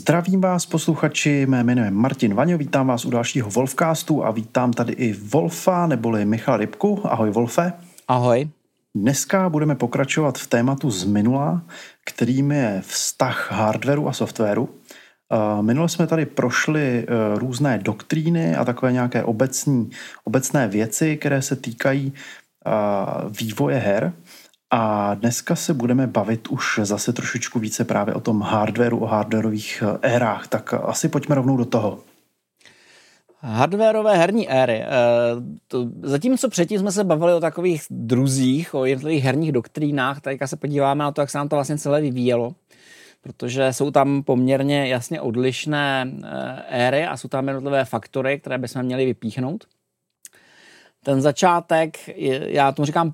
Zdravím vás posluchači, mé jméno je Martin Vaňo, vítám vás u dalšího Wolfcastu a vítám tady i Wolfa neboli Michal Rybku. Ahoj Wolfe. Ahoj. Dneska budeme pokračovat v tématu z minula, kterým je vztah hardwareu a softwaru. Minule jsme tady prošli e, různé doktríny a takové nějaké obecní, obecné věci, které se týkají vývoje her. A dneska se budeme bavit už zase trošičku více právě o tom hardwareu, o hardwareových eh, érách. Tak asi pojďme rovnou do toho. Hardwareové herní éry. Eh, zatímco předtím jsme se bavili o takových druzích, o jednotlivých herních doktrínách, teďka se podíváme na to, jak se nám to vlastně celé vyvíjelo, protože jsou tam poměrně jasně odlišné eh, éry a jsou tam jednotlivé faktory, které bychom měli vypíchnout ten začátek, já tomu říkám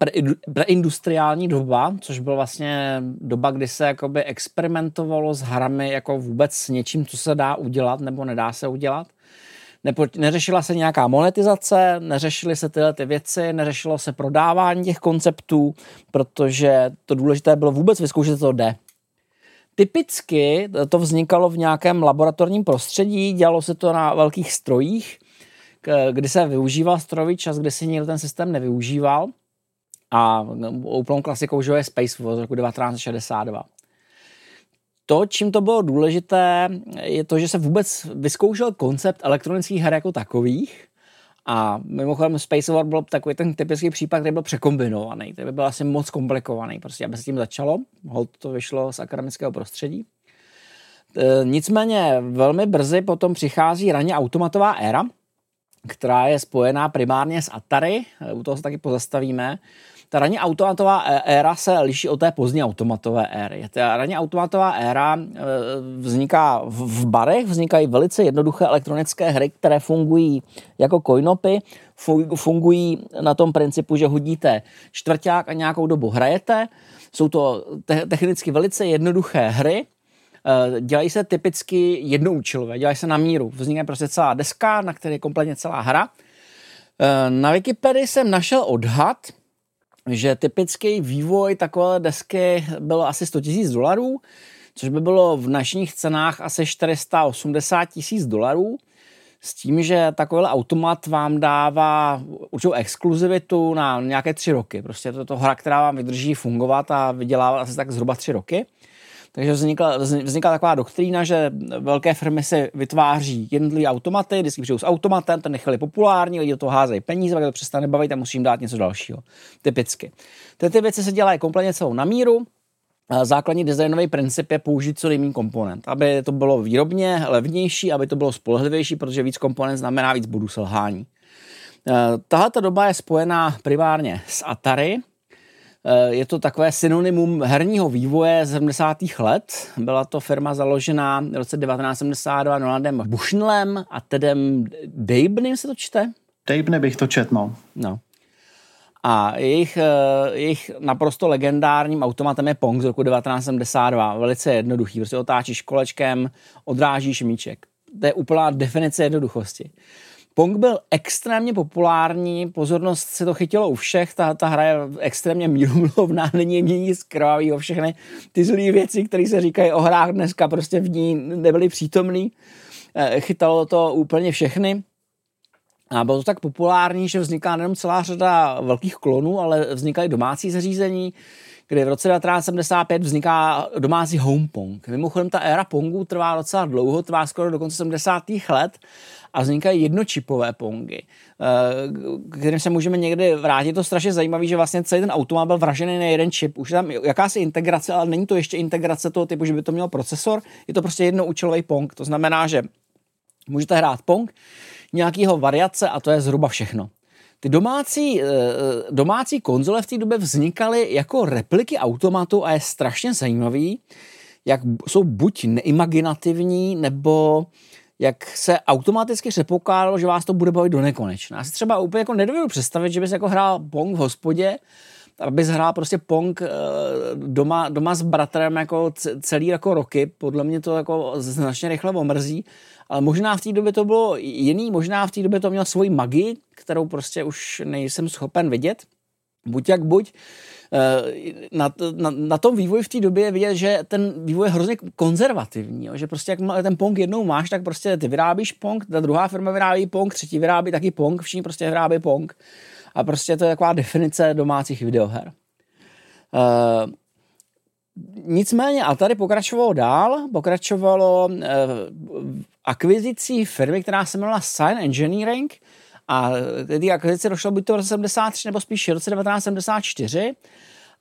preindustriální doba, což byla vlastně doba, kdy se jakoby experimentovalo s hrami jako vůbec s něčím, co se dá udělat nebo nedá se udělat. Nepo, neřešila se nějaká monetizace, neřešily se tyhle ty věci, neřešilo se prodávání těch konceptů, protože to důležité bylo vůbec vyzkoušet, co to jde. Typicky to vznikalo v nějakém laboratorním prostředí, dělalo se to na velkých strojích, kdy se využíval strojový čas, kde si nikdo ten systém nevyužíval. A úplnou klasikou že je Space z roku 1962. To, čím to bylo důležité, je to, že se vůbec vyzkoušel koncept elektronických her jako takových. A mimochodem Space War byl takový ten typický případ, který byl překombinovaný. To by byl asi moc komplikovaný, prostě aby se tím začalo. Hold to vyšlo z akademického prostředí. E, nicméně velmi brzy potom přichází raně automatová éra, která je spojená primárně s Atari, u toho se taky pozastavíme. Ta ranně automatová éra se liší od té pozdní automatové éry. Ta ranně automatová éra e, vzniká v barech, vznikají velice jednoduché elektronické hry, které fungují jako coinopy, fungují na tom principu, že hodíte čtvrták a nějakou dobu hrajete. Jsou to technicky velice jednoduché hry, Eh, dělají se typicky jednoučilové, dělají se na míru. Vznikne prostě celá deska, na které je kompletně celá hra. Eh, na Wikipedii jsem našel odhad, že typický vývoj takové desky byl asi 100 000 dolarů, což by bylo v našich cenách asi 480 tisíc dolarů, s tím, že takový automat vám dává určitou exkluzivitu na nějaké tři roky. Prostě je to hra, která vám vydrží fungovat a vydělává asi tak zhruba tři roky. Takže vznikla, vznikla taková doktrína, že velké firmy si vytváří jednotlivé automaty, vždycky přijdu s automatem, ten je populární, lidi do toho házejí peníze, pak to přestane bavit a musím dát něco dalšího. Typicky. Ty, ty věci se dělají kompletně celou na míru, Základní designový princip je použít co nejméně komponent, aby to bylo výrobně levnější, aby to bylo spolehlivější, protože víc komponent znamená víc bodů selhání. Tahle doba je spojená primárně s Atari, je to takové synonymum herního vývoje z 70. let. Byla to firma založená v roce 1972 Nolandem Bushnellem a Tedem Dabenem se to čte? Dabne bych to četl, no. no. A jejich, eh, jejich naprosto legendárním automatem je Pong z roku 1972. Velice jednoduchý. Prostě otáčíš kolečkem, odrážíš míček. To je úplná definice jednoduchosti. Pong byl extrémně populární, pozornost se to chytilo u všech, ta, ta hra je extrémně mírumilovná, není nic krvavého, všechny ty zlé věci, které se říkají o hrách dneska, prostě v ní nebyly přítomný. Eh, chytalo to úplně všechny. A bylo to tak populární, že vzniká nejenom celá řada velkých klonů, ale vznikaly domácí zařízení, kdy v roce 1975 vzniká domácí home pong. Mimochodem ta éra pongu trvá docela dlouho, trvá skoro do konce 70. let a vznikají jednočipové pongy, eh, kterým se můžeme někdy vrátit. To strašně zajímavé, že vlastně celý ten automat byl vražený na jeden čip. Už je tam jakási integrace, ale není to ještě integrace toho typu, že by to měl procesor. Je to prostě jednoúčelový pong. To znamená, že můžete hrát pong, nějakého variace a to je zhruba všechno. Ty domácí, eh, domácí konzole v té době vznikaly jako repliky automatu a je strašně zajímavý, jak jsou buď neimaginativní, nebo jak se automaticky předpokládalo, že vás to bude bavit do nekonečna. Já si třeba úplně jako nedovedu představit, že bys jako hrál Pong v hospodě, abys hrál prostě Pong eh, doma, doma s bratrem jako celý jako roky, podle mě to jako značně rychle omrzí, ale možná v té době to bylo jiný, možná v té době to mělo svoji magii, kterou prostě už nejsem schopen vidět. Buď jak buď, na, na, na tom vývoji v té době je vidět, že ten vývoj je hrozně konzervativní, jo? že prostě jak ten Pong jednou máš, tak prostě ty vyrábíš Pong, ta druhá firma vyrábí Pong, třetí vyrábí taky Pong, všichni prostě vyrábí Pong. A prostě to je taková definice domácích videoher. Uh, nicméně Atari pokračovalo dál, pokračovalo uh, akvizicí firmy, která se jmenovala Sign Engineering a ty akvizice došlo buď to v roce 73 nebo spíš v roce 1974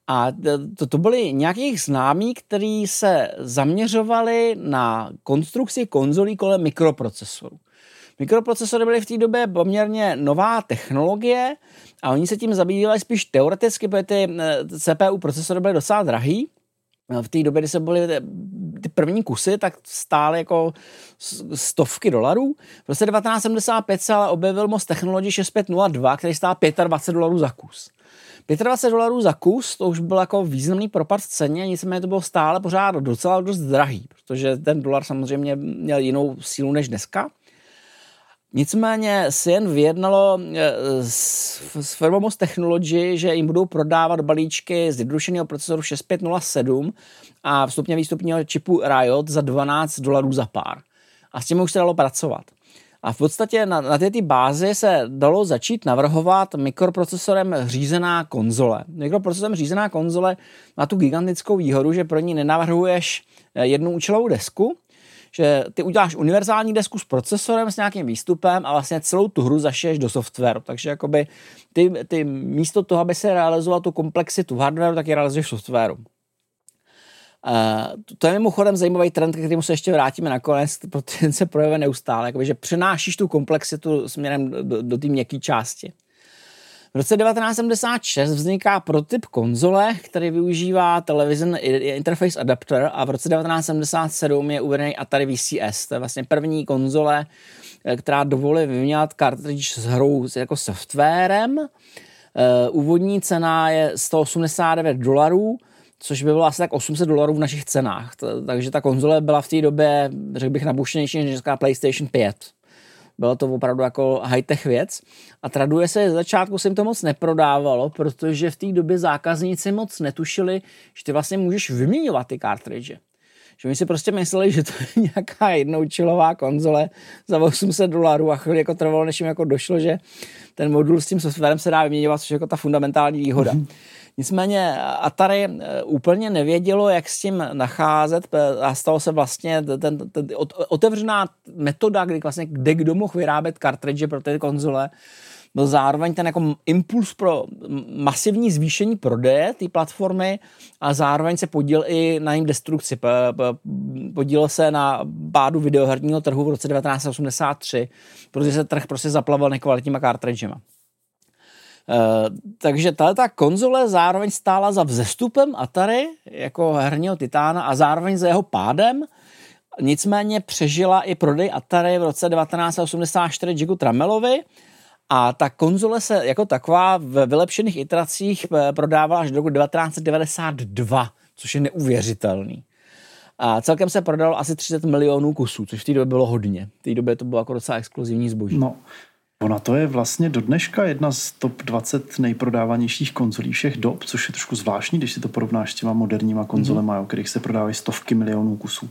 a to, to byli nějakých známí, kteří se zaměřovali na konstrukci konzolí kolem mikroprocesorů. Mikroprocesory byly v té době poměrně nová technologie a oni se tím zabývali spíš teoreticky, protože ty eh, CPU procesory byly docela drahý. V té době, kdy se byly ty první kusy, tak stály jako stovky dolarů. V roce 1975 se ale objevil most Technology 6502, který stál 25 dolarů za kus. 25 dolarů za kus, to už byl jako významný propad v ceně, nicméně to bylo stále pořád docela dost drahý, protože ten dolar samozřejmě měl jinou sílu než dneska. Nicméně jen vyjednalo eh, s, firmou Most Technology, že jim budou prodávat balíčky z zjednodušeného procesoru 6507 a vstupně výstupního čipu Riot za 12 dolarů za pár. A s tím už se dalo pracovat. A v podstatě na, na této bázi se dalo začít navrhovat mikroprocesorem řízená konzole. Mikroprocesorem řízená konzole má tu gigantickou výhodu, že pro ní nenavrhuješ eh, jednu účelovou desku, že ty uděláš univerzální desku s procesorem, s nějakým výstupem a vlastně celou tu hru zašiješ do softwaru. Takže jakoby ty, ty místo toho, aby se realizoval tu komplexitu v hardwareu, tak ji realizuješ v softwaru. Uh, to je mimochodem zajímavý trend, k kterému se ještě vrátíme nakonec, protože ten se projevuje neustále, jakoby, že přenášíš tu komplexitu směrem do, do, do té měkké části. V roce 1976 vzniká prototyp konzole, který využívá Television Interface Adapter a v roce 1977 je uvedený Atari VCS. To je vlastně první konzole, eh, která dovolí vyměňovat cartridge s hrou jako softwarem. Eh, úvodní cena je 189 dolarů, což by bylo asi tak 800 dolarů v našich cenách. Takže ta konzole byla v té době, řekl bych, nabušenější než PlayStation 5. Bylo to opravdu jako high-tech věc. A traduje se, ze začátku se jim to moc neprodávalo, protože v té době zákazníci moc netušili, že ty vlastně můžeš vyměňovat ty cartridge. Že my si prostě mysleli, že to je nějaká jednoučilová konzole za 800 dolarů a chvíli jako trvalo, než jim jako došlo, že ten modul s tím softwarem se dá vyměňovat, což je jako ta fundamentální výhoda. Mm-hmm. Nicméně Atari eh, úplně nevědělo, jak s tím nacházet a stalo se vlastně ten, ten, otevřená metoda, kdy vlastně kde kdo mohl vyrábět kartridže pro ty konzole, byl zároveň ten jako impuls pro masivní zvýšení prodeje té platformy a zároveň se podíl i na jejím destrukci. Podíl se na pádu videoherního trhu v roce 1983, protože se trh prostě zaplavil nekvalitníma kartridžema. Uh, takže ta konzole zároveň stála za vzestupem Atari jako herního titána a zároveň za jeho pádem. Nicméně přežila i prodej Atari v roce 1984 Jigu Tramelovi a ta konzole se jako taková v vylepšených iteracích eh, prodávala až do roku 1992, což je neuvěřitelný. A celkem se prodalo asi 30 milionů kusů, což v té době bylo hodně. V té době to bylo jako docela exkluzivní zboží. No, Ona to je vlastně do dneška jedna z top 20 nejprodávanějších konzolí všech dob, což je trošku zvláštní, když si to porovnáš s těma moderníma konzolema, mm-hmm. o kterých se prodávají stovky milionů kusů.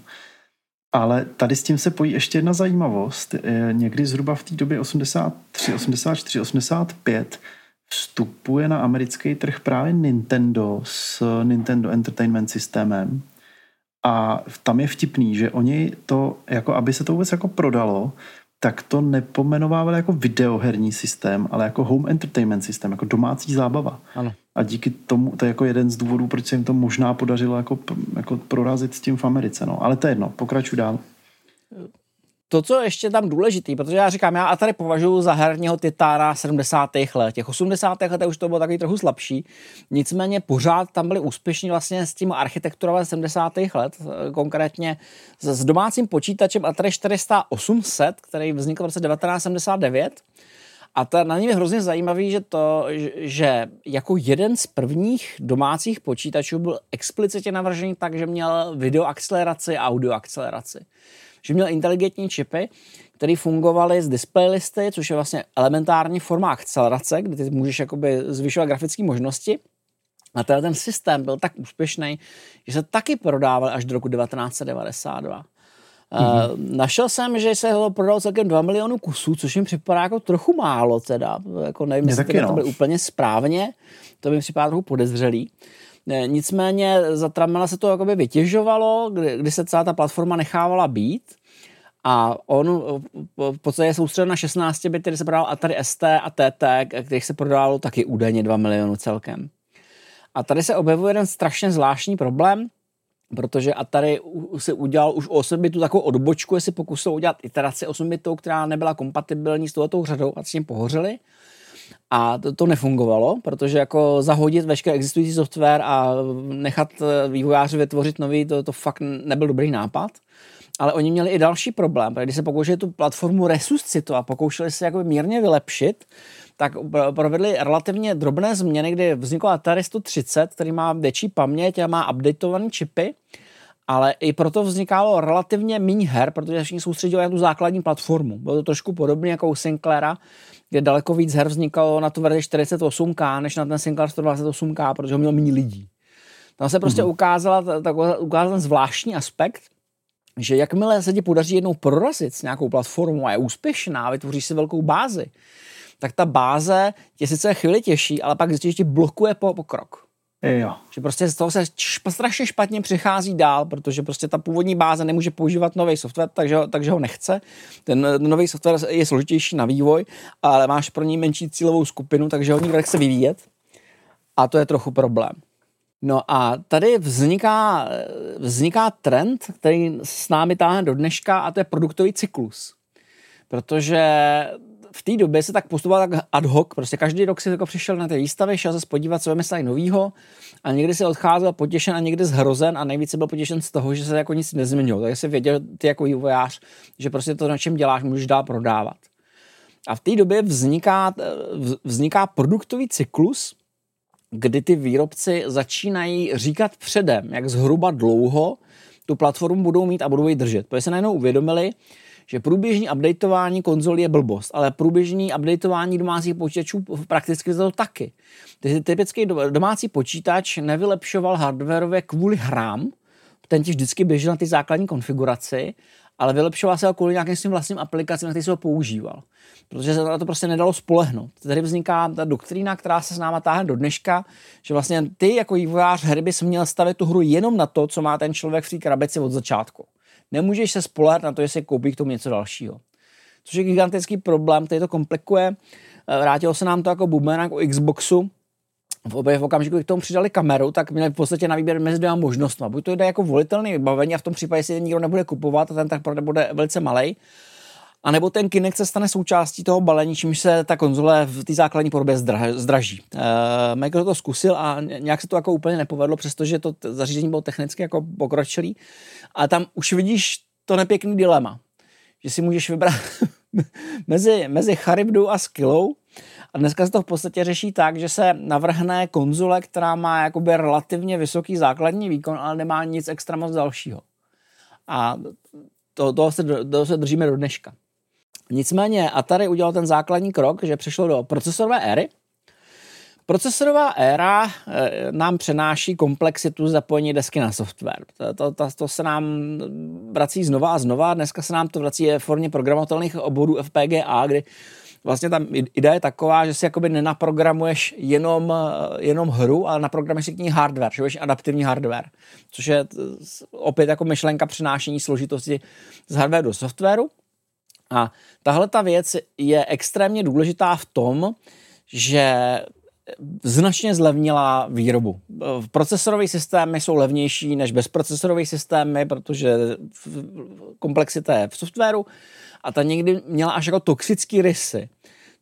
Ale tady s tím se pojí ještě jedna zajímavost. Někdy zhruba v té době 83, 84, 85 vstupuje na americký trh právě Nintendo s Nintendo Entertainment systémem. A tam je vtipný, že oni to, jako aby se to vůbec jako prodalo, tak to nepomenovávali jako videoherní systém, ale jako home entertainment systém, jako domácí zábava. Ano. A díky tomu, to je jako jeden z důvodů, proč se jim to možná podařilo jako, jako prorazit s tím v Americe. No. Ale to je jedno, pokračuj dál. To, co ještě tam důležitý, protože já říkám, já a tady považuji za herního titána 70. let. Těch 80. let už to bylo takový trochu slabší. Nicméně pořád tam byli úspěšní vlastně s tím architekturové 70. let, konkrétně s domácím počítačem Atari 400 800, který vznikl v roce 1979. A to na něm je hrozně zajímavý, že to, že jako jeden z prvních domácích počítačů byl explicitně navržený tak, že měl videoakceleraci a audioakceleraci že měl inteligentní čipy, které fungovaly z display listy, což je vlastně elementární forma akcelerace, kdy ty můžeš jakoby zvyšovat grafické možnosti. A tenhle ten systém byl tak úspěšný, že se taky prodával až do roku 1992. Mm-hmm. Uh, našel jsem, že se ho prodal celkem 2 milionů kusů, což mi připadá jako trochu málo teda. Jako nevím, jestli no. to bylo úplně správně, to mi připadá trochu podezřelý. Nicméně za Tramela se to jakoby vytěžovalo, kdy, kdy se celá ta platforma nechávala být a on v podstatě soustředil na 16 bity, kde se prodal Atari ST a TT, kterých se prodalo taky údajně 2 milionu celkem. A tady se objevuje jeden strašně zvláštní problém, protože Atari si udělal už 8 bitů takovou odbočku, jestli pokusil udělat iteraci 8 bitů, která nebyla kompatibilní s touto řadou a s tím pohořili. A to, to nefungovalo, protože jako zahodit veškerý existující software a nechat eh, vývojáře vytvořit nový, to, to fakt nebyl dobrý nápad. Ale oni měli i další problém, protože když se pokoušeli tu platformu resuscitovat, pokoušeli se jako mírně vylepšit, tak provedli relativně drobné změny, kdy vznikla Atari 130, který má větší paměť a má updateované čipy, ale i proto vznikalo relativně méně her, protože všichni soustředili na tu základní platformu. Bylo to trošku podobné jako u Sinclaira, kde daleko víc her vznikalo na tu verzi 48K, než na ten Sinclair 128K, protože ho mělo méně lidí. Tam se prostě mm-hmm. ukázala, ukázal ten zvláštní aspekt, že jakmile se ti podaří jednou prorazit s nějakou platformou a je úspěšná, vytvoříš si velkou bázi, tak ta báze tě sice chvíli těší, ale pak zjistíš, že ti blokuje po, pokrok. Jo. Že prostě z toho se strašně špatně přichází dál, protože prostě ta původní báze nemůže používat nový software, takže, takže ho nechce. Ten nový software je složitější na vývoj, ale máš pro ní menší cílovou skupinu, takže ho nikdo nechce vyvíjet. A to je trochu problém. No a tady vzniká, vzniká trend, který s námi táhne do dneška a to je produktový cyklus. Protože v té době se tak postupoval tak ad hoc, prostě každý rok si jako přišel na ty výstavy, šel se podívat, co vymysleli novýho a někdy se odcházel potěšen a někdy zhrozen a nejvíce byl potěšen z toho, že se jako nic nezměnilo. Takže si věděl ty jako vývojář, že prostě to, na čem děláš, můžeš dál prodávat. A v té době vzniká, vzniká produktový cyklus, kdy ty výrobci začínají říkat předem, jak zhruba dlouho tu platformu budou mít a budou ji držet. Protože se najednou uvědomili, že průběžný updateování konzol je blbost, ale průběžný updateování domácích počítačů prakticky to taky. Ty typický domácí počítač nevylepšoval hardwareově kvůli hrám, ten ti vždycky běžel na ty základní konfiguraci, ale vylepšoval se ho kvůli nějakým svým vlastním aplikacím, na který se ho používal. Protože se na to prostě nedalo spolehnout. Tady vzniká ta doktrína, která se s náma táhne do dneška, že vlastně ty jako vývojář hry bys měl stavit tu hru jenom na to, co má ten člověk v té krabici od začátku. Nemůžeš se spolehat na to, že koupí k tomu něco dalšího. Což je gigantický problém, který to komplikuje. Eh, vrátilo se nám to jako boomerang u Xboxu, v, v okamžiku, kdy k tomu přidali kameru, tak měli v podstatě na výběr mezi dvěma možnostmi. Buď to jde jako volitelný vybavení a v tom případě si nikdo nebude kupovat a ten tak bude velice malý. A nebo ten Kinect se stane součástí toho balení, čímž se ta konzole v té základní podobě zdraží. Uh, Michael to zkusil a nějak se to jako úplně nepovedlo, přestože to zařízení bylo technicky jako pokročilý. A tam už vidíš to nepěkný dilema, že si můžeš vybrat mezi, mezi Charybdou a Skillou, a dneska se to v podstatě řeší tak, že se navrhne konzole, která má jakoby relativně vysoký základní výkon, ale nemá nic extra moc dalšího. A to, toho, se, toho se držíme do dneška. Nicméně Atari udělal ten základní krok, že přešlo do procesorové éry. Procesorová éra e, nám přenáší komplexitu zapojení desky na software. To, to, to, to se nám vrací znova a znova. Dneska se nám to vrací v formě programovatelných obvodů FPGA, kdy vlastně tam idea je taková, že si jakoby nenaprogramuješ jenom, jenom hru, ale naprogramuješ si k ní hardware, že adaptivní hardware, což je opět jako myšlenka přenášení složitosti z hardware do softwaru. A tahle ta věc je extrémně důležitá v tom, že značně zlevnila výrobu. Procesorové systémy jsou levnější než bezprocesorové systémy, protože komplexita je v softwaru a ta někdy měla až jako toxický rysy.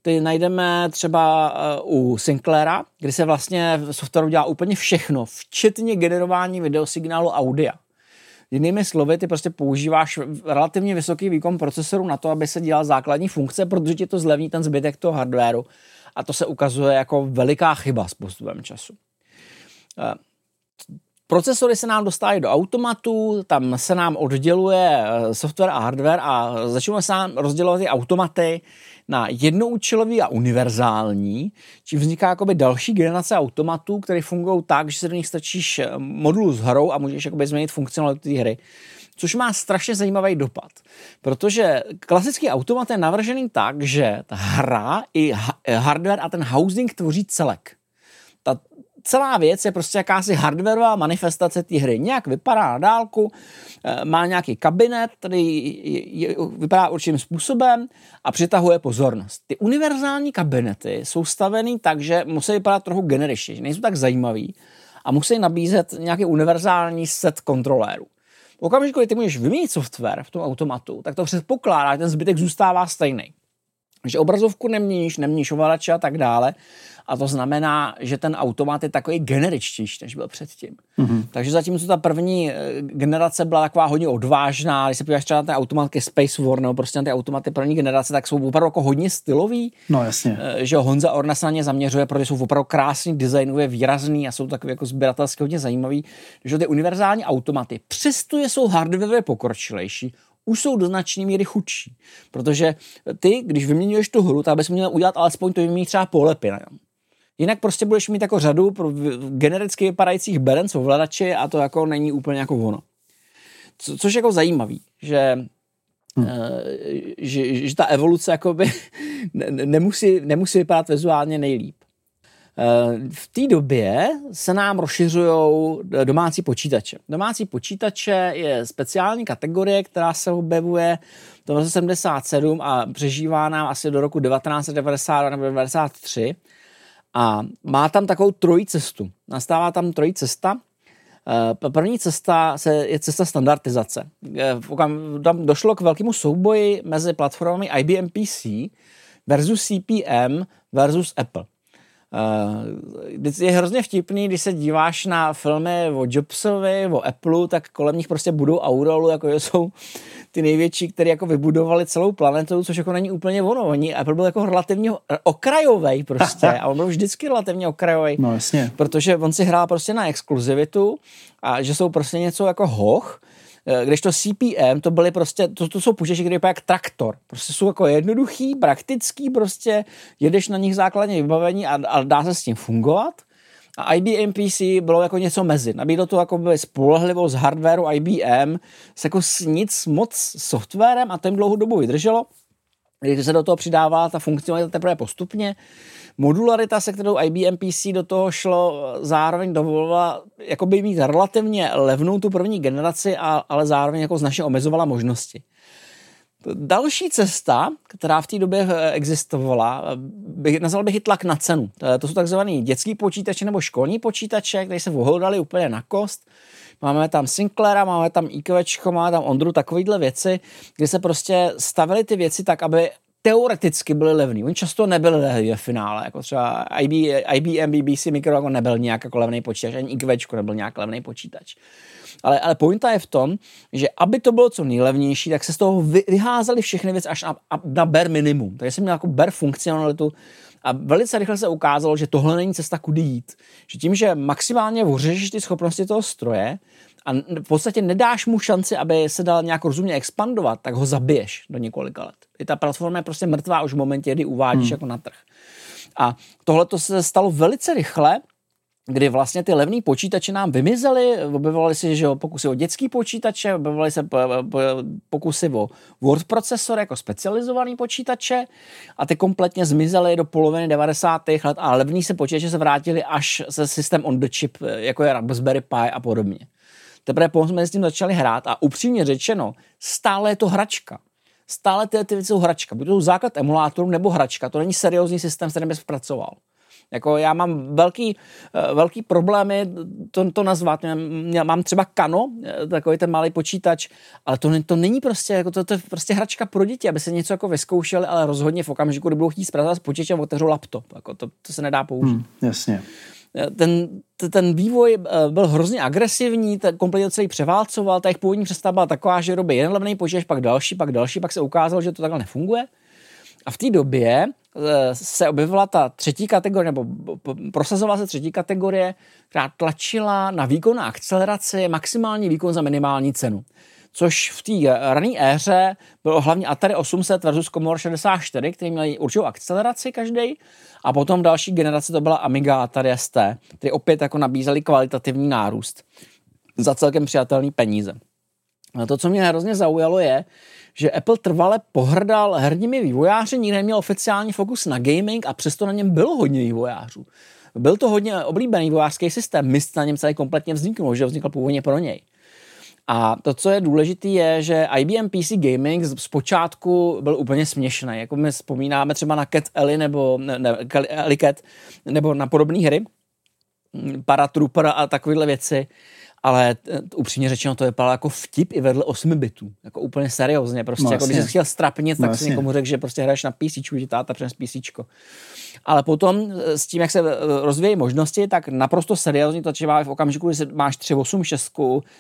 Ty najdeme třeba eh, u Sinclaira, kdy se vlastně v softwaru dělá úplně všechno, včetně generování videosignálu audia. Jinými slovy, ty prostě používáš relativně vysoký výkon procesoru na to, aby se dělal základní funkce, protože ti to zlevní ten zbytek toho hardwareu. A to se ukazuje jako veliká chyba s postupem času. Eh, procesory se nám dostávají do automatu, tam se nám odděluje eh, software a hardware a začínají se nám rozdělovat ty automaty na jednoučilový a univerzální, čím vzniká jakoby další generace automatů, které fungují tak, že se do nich stačíš eh, modulu s hrou a můžeš jakoby změnit funkcionalitu té hry což má strašně zajímavý dopad. Protože klasický automat je navržený tak, že ta hra i hardware a ten housing tvoří celek. Celá věc je prostě jakási hardwareová manifestace té hry. Nějak vypadá na dálku, eh, má nějaký kabinet, který vypadá určitým způsobem a přitahuje pozornost. Ty univerzální kabinety jsou stavený tak, že musí vypadat trochu generičně, že nejsou tak zajímavý a musí nabízet nějaký univerzální set kontrolérů. V okamžiku, kdy ty můžeš vyměnit software v tom automatu, tak to předpokládá, že ten zbytek zůstává stejný. Že obrazovku neměníš, neměníš ovladače a tak dále, a to znamená, že ten automat je takový generičtější, než byl předtím. Mm-hmm. Takže zatímco ta první eh, generace byla taková hodně odvážná, když se podíváš třeba na ten automat ke Space War, nebo prostě na ty automaty první generace, tak jsou opravdu jako hodně stylový. No jasně. Eh, že Honza Orna se na ně zaměřuje, protože jsou opravdu krásný, designově výrazný a jsou takový jako sběratelsky hodně zajímavý. Že ty univerzální automaty, přestože jsou hardwareově pokročilejší, už jsou do značné míry chudší. Protože ty, když vyměňuješ tu hru, tak bys měl udělat alespoň to vyměnit třeba polepy na něm. Jinak prostě budeš mít jako řadu pro genericky vypadajících beren ovladači a to jako není úplně jako ono. Co, což je jako zajímavý, že Hmm. Že, že ta evoluce jakoby nemusí, nemusí vypadat vizuálně nejlíp. Eh, v té době se nám rozšiřují domácí počítače. Domácí počítače je speciální kategorie, která se objevuje v roce 77 a přežívá nám asi do roku 1990 nebo 1993 a má tam takovou trojí cestu. Nastává tam trojí cesta. Eh, první cesta je cesta standardizace. Eh, tam došlo k velkému souboji mezi platformami IBM PC versus CPM versus Apple. Uh, je hrozně vtipný, když se díváš na filmy o Jobsovi, o Apple, tak kolem nich prostě budou Aurolu, jako jsou ty největší, které jako vybudovali celou planetu, což jako není úplně ono. Oni, Apple byl jako relativně okrajový prostě a on byl vždycky relativně okrajový. No jasně. Protože on si hrál prostě na exkluzivitu a že jsou prostě něco jako hoch, Eh, když to CPM, to byly prostě, to, to jsou počítače, které jak traktor. Prostě jsou jako jednoduchý, praktický, prostě jedeš na nich základně vybavení a, a dá se s tím fungovat. A IBM PC bylo jako něco mezi. Nabídlo to jako spolehlivost hardwareu IBM s jako s nic moc softwarem a tím dlouhou dobu vydrželo. Když se do toho přidávala ta funkcionalita teprve postupně, modularita, se kterou IBM PC do toho šlo, zároveň dovolila jakoby mít relativně levnou tu první generaci, a, ale zároveň jako značně omezovala možnosti. Další cesta, která v té době eh, existovala, bych, nazval bych i tlak na cenu. To jsou takzvané dětský počítače nebo školní počítače, které se voholdali úplně na kost. Máme tam Sinclaira, máme tam IQ, máme tam Ondru, takovýhle věci, kde se prostě stavily ty věci tak, aby teoreticky byly levný. Oni často nebyli levný ve finále, jako třeba IB, IBM, BBC Micro jako nebyl nějak jako levný počítač, ani IQ nebyl nějak levný počítač. Ale, ale pointa je v tom, že aby to bylo co nejlevnější, tak se z toho vy, vyházely všechny věci až na, na bare minimum. Takže jsem měl jako bare funkcionalitu a velice rychle se ukázalo, že tohle není cesta kudy jít. Že tím, že maximálně vyřešíš ty schopnosti toho stroje, a v podstatě nedáš mu šanci, aby se dal nějak rozumně expandovat, tak ho zabiješ do několika let. I ta platforma je prostě mrtvá už v momentě, kdy uvádíš hmm. jako na trh. A tohle to se stalo velice rychle, kdy vlastně ty levné počítače nám vymizely, objevovaly se že jo, pokusy o dětský počítače, objevovaly se pokusy o word procesor jako specializovaný počítače a ty kompletně zmizely do poloviny 90. let a levní se počítače se vrátili až se systém on the chip, jako je Raspberry Pi a podobně. Teprve potom jsme s tím začali hrát a upřímně řečeno, stále je to hračka. Stále ty, ty věci jsou hračka. Buď to základ emulátoru nebo hračka. To není seriózní systém, s kterým bys pracoval. Jako já mám velký, eh, velký problémy to, to nazvat. Já mám třeba Kano, eh, takový ten malý počítač, ale to, to není prostě, jako to, to je prostě hračka pro děti, aby se něco jako vyzkoušeli, ale rozhodně v okamžiku, kdy budou chtít zpracovat počítač a otevřou laptop. Jako to, to se nedá použít. Hmm, jasně ten, ten vývoj byl hrozně agresivní, ten kompletně celý převálcoval, ta jejich původní představa byla taková, že robí jeden levný počítač, pak další, pak další, pak se ukázalo, že to takhle nefunguje. A v té době eh, se objevila ta třetí kategorie, nebo prosazovala se třetí kategorie, která tlačila na výkon a akceleraci maximální výkon za minimální cenu. Což v té rané éře bylo hlavně Atari 800 versus Commodore 64, který měli určitou akceleraci každý. A potom další generace to byla Amiga Atari ST, který opět jako nabízeli kvalitativní nárůst za celkem přijatelný peníze. A to, co mě hrozně zaujalo, je, že Apple trvale pohrdal herními vývojáři, nikdy neměl oficiální fokus na gaming a přesto na něm bylo hodně vývojářů. Byl to hodně oblíbený vývojářský systém, Myst na něm celý kompletně vzniknul, že vznikl původně pro něj. A to, co je důležité, je, že IBM PC Gaming zpočátku byl úplně směšný. Jako my vzpomínáme třeba na Cat Ellie nebo ne, ne, Ellie Cat, nebo na podobné hry, Paratrooper a takovéhle věci ale eh, upřímně řečeno to vypadalo jako vtip i vedle 8 bitů. Jako úplně seriózně. Prostě no, jako když jsi chtěl strapnit, tak no, si někomu řekl, že prostě hraješ na PC, že táta přes PC. Ale potom eh, s tím, jak se eh, rozvíjí možnosti, tak naprosto seriózně to začíná v okamžiku, kdy máš 386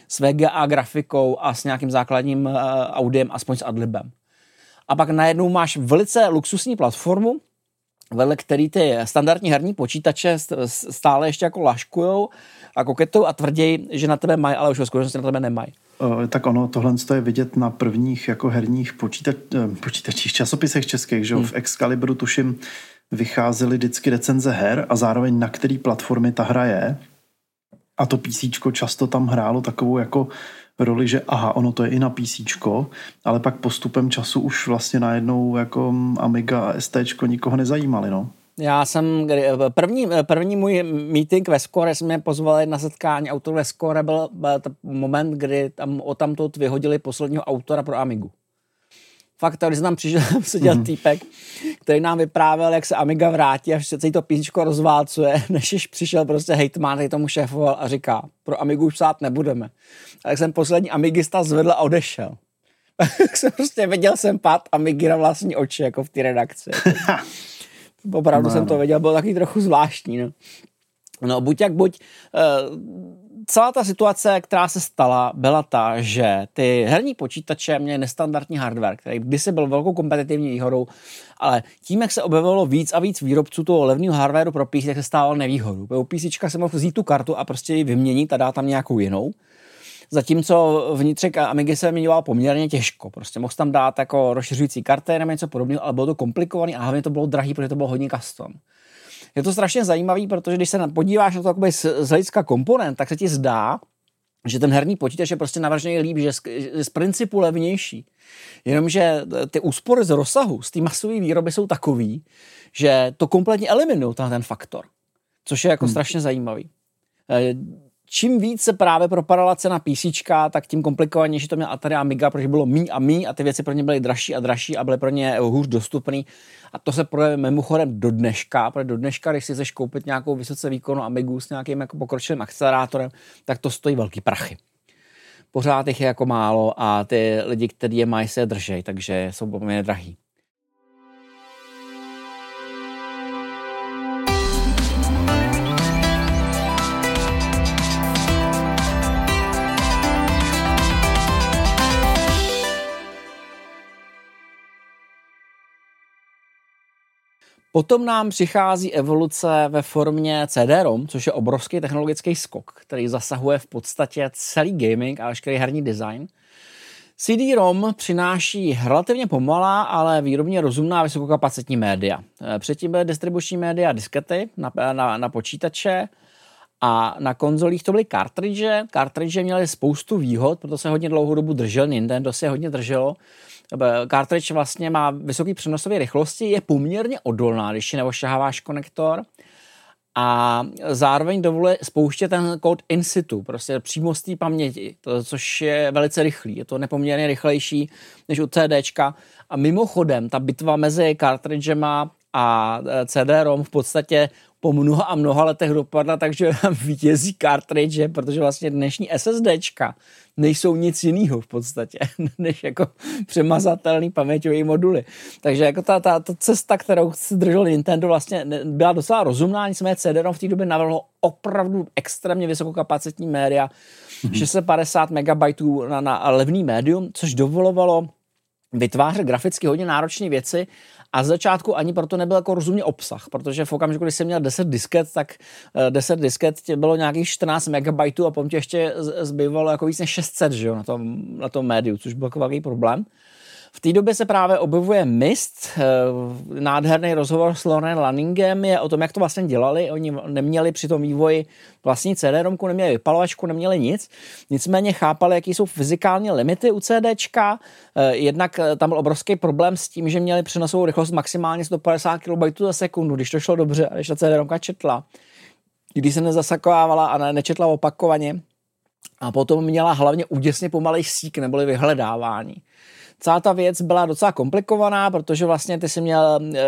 s VGA grafikou a s nějakým základním audiem, aspoň s adlibem. A pak najednou máš velice luxusní platformu, vedle který ty standardní herní počítače stále ještě jako laškujou a koketou a tvrději, že na tebe mají, ale už ve skutečnosti na tebe nemají. Tak ono, tohle je vidět na prvních jako herních počítač, eh, počítačích, časopisech českých, že hmm. v Excalibru tuším vycházely vždycky recenze her a zároveň na který platformy ta hra je. A to PC často tam hrálo takovou jako roli, že aha, ono to je i na PC, ale pak postupem času už vlastně najednou jako Amiga a ST nikoho nezajímali, no. Já jsem, první, první můj meeting ve Score jsme pozvali na setkání autorů ve Score, byl, byl moment, kdy tam o tamto vyhodili posledního autora pro Amigu. Fakt, když jsem tam přišel, seděl mm-hmm. týpek, který nám vyprávěl, jak se Amiga vrátí a se celý to písničko rozválcuje, než přišel prostě hejtman, který tomu šéfoval a říká, pro Amigu už psát nebudeme. A tak jsem poslední Amigista zvedl a odešel. tak jsem prostě viděl jsem pát Amigy na vlastní oči, jako v té redakci. Opravdu no, jsem to věděl, bylo taky trochu zvláštní. No. No, buď jak buď, uh, celá ta situace, která se stala, byla ta, že ty herní počítače měly nestandardní hardware, který kdysi byl velkou kompetitivní výhodou, ale tím, jak se objevilo víc a víc výrobců toho levného hardwareu pro PC, tak se stával nevýhodou. U PC se mohl vzít tu kartu a prostě ji vyměnit a dát tam nějakou jinou. Zatímco vnitřek Amigy se vyměňoval poměrně těžko. Prostě mohl tam dát jako rozšiřující karty nebo něco podobného, ale bylo to komplikované a hlavně to bylo drahý, protože to bylo hodně custom. Je to strašně zajímavý, protože když se podíváš na to z, z hlediska komponent, tak se ti zdá, že ten herní počítač je prostě navržený líp, že z, z principu levnější. Jenomže ty úspory z rozsahu, z té masové výroby jsou takový, že to kompletně eliminují ten faktor. Což je jako hmm. strašně zajímavý čím víc se právě propadala cena PC, tak tím komplikovanější to měl Atari Amiga, protože bylo mí a mí a ty věci pro ně byly dražší a dražší a byly pro ně hůř dostupný. A to se projevuje mimochodem do dneška, protože do dneška, když si chceš koupit nějakou vysoce výkonu Amigu s nějakým jako pokročilým akcelerátorem, tak to stojí velký prachy. Pořád jich je jako málo a ty lidi, kteří je mají, se držej, takže jsou poměrně drahý. Potom nám přichází evoluce ve formě CD-ROM, což je obrovský technologický skok, který zasahuje v podstatě celý gaming a veškerý herní design. CD-ROM přináší relativně pomalá, ale výrobně rozumná vysokokapacitní média. Předtím byly distribuční média diskety na, na, na počítače a na konzolích to byly cartridge. Cartridge měly spoustu výhod, proto se hodně dlouhou dobu držel, Nintendo se hodně drželo cartridge vlastně má vysoký přenosové rychlosti, je poměrně odolná, když si neošaháváš konektor a zároveň dovoluje spouštět ten kód in situ, prostě přímo z té paměti, to, což je velice rychlý. Je to nepoměrně rychlejší než u CDčka. A mimochodem, ta bitva mezi cartridgema a CD-ROM v podstatě po mnoha a mnoha letech dopadla, takže vítězí cartridge, protože vlastně dnešní SSDčka nejsou nic jiného v podstatě, než jako přemazatelný paměťový moduly. Takže jako ta, ta, ta cesta, kterou si držel Nintendo, vlastně byla docela rozumná, nicméně CD v té době navrhlo opravdu extrémně vysokokapacitní média, mm-hmm. 650 MB na, na levný médium, což dovolovalo vytvářet graficky hodně náročné věci a z začátku ani proto nebyl jako rozumně obsah, protože v okamžiku, kdy jsem měl 10 disket, tak 10 eh, disket tě bylo nějakých 14 MB a potom tě ještě zbývalo jako víc než 600 že jo, na, tom, na tom médiu, což byl jako velký problém. V té době se právě objevuje Mist, eh, nádherný rozhovor s Loren Lanningem je o tom, jak to vlastně dělali. Oni neměli při tom vývoji vlastní CD-romku, neměli vypalovačku, neměli nic. Nicméně chápali, jaký jsou fyzikální limity u CDčka. Eh, jednak eh, tam byl obrovský problém s tím, že měli přenosovou rychlost maximálně 150 KB za sekundu, když to šlo dobře, a když ta CD-romka četla. Když se nezasakovávala a nečetla opakovaně. A potom měla hlavně úděsně pomalej sík neboli vyhledávání celá ta věc byla docela komplikovaná, protože vlastně ty jsi měl eh,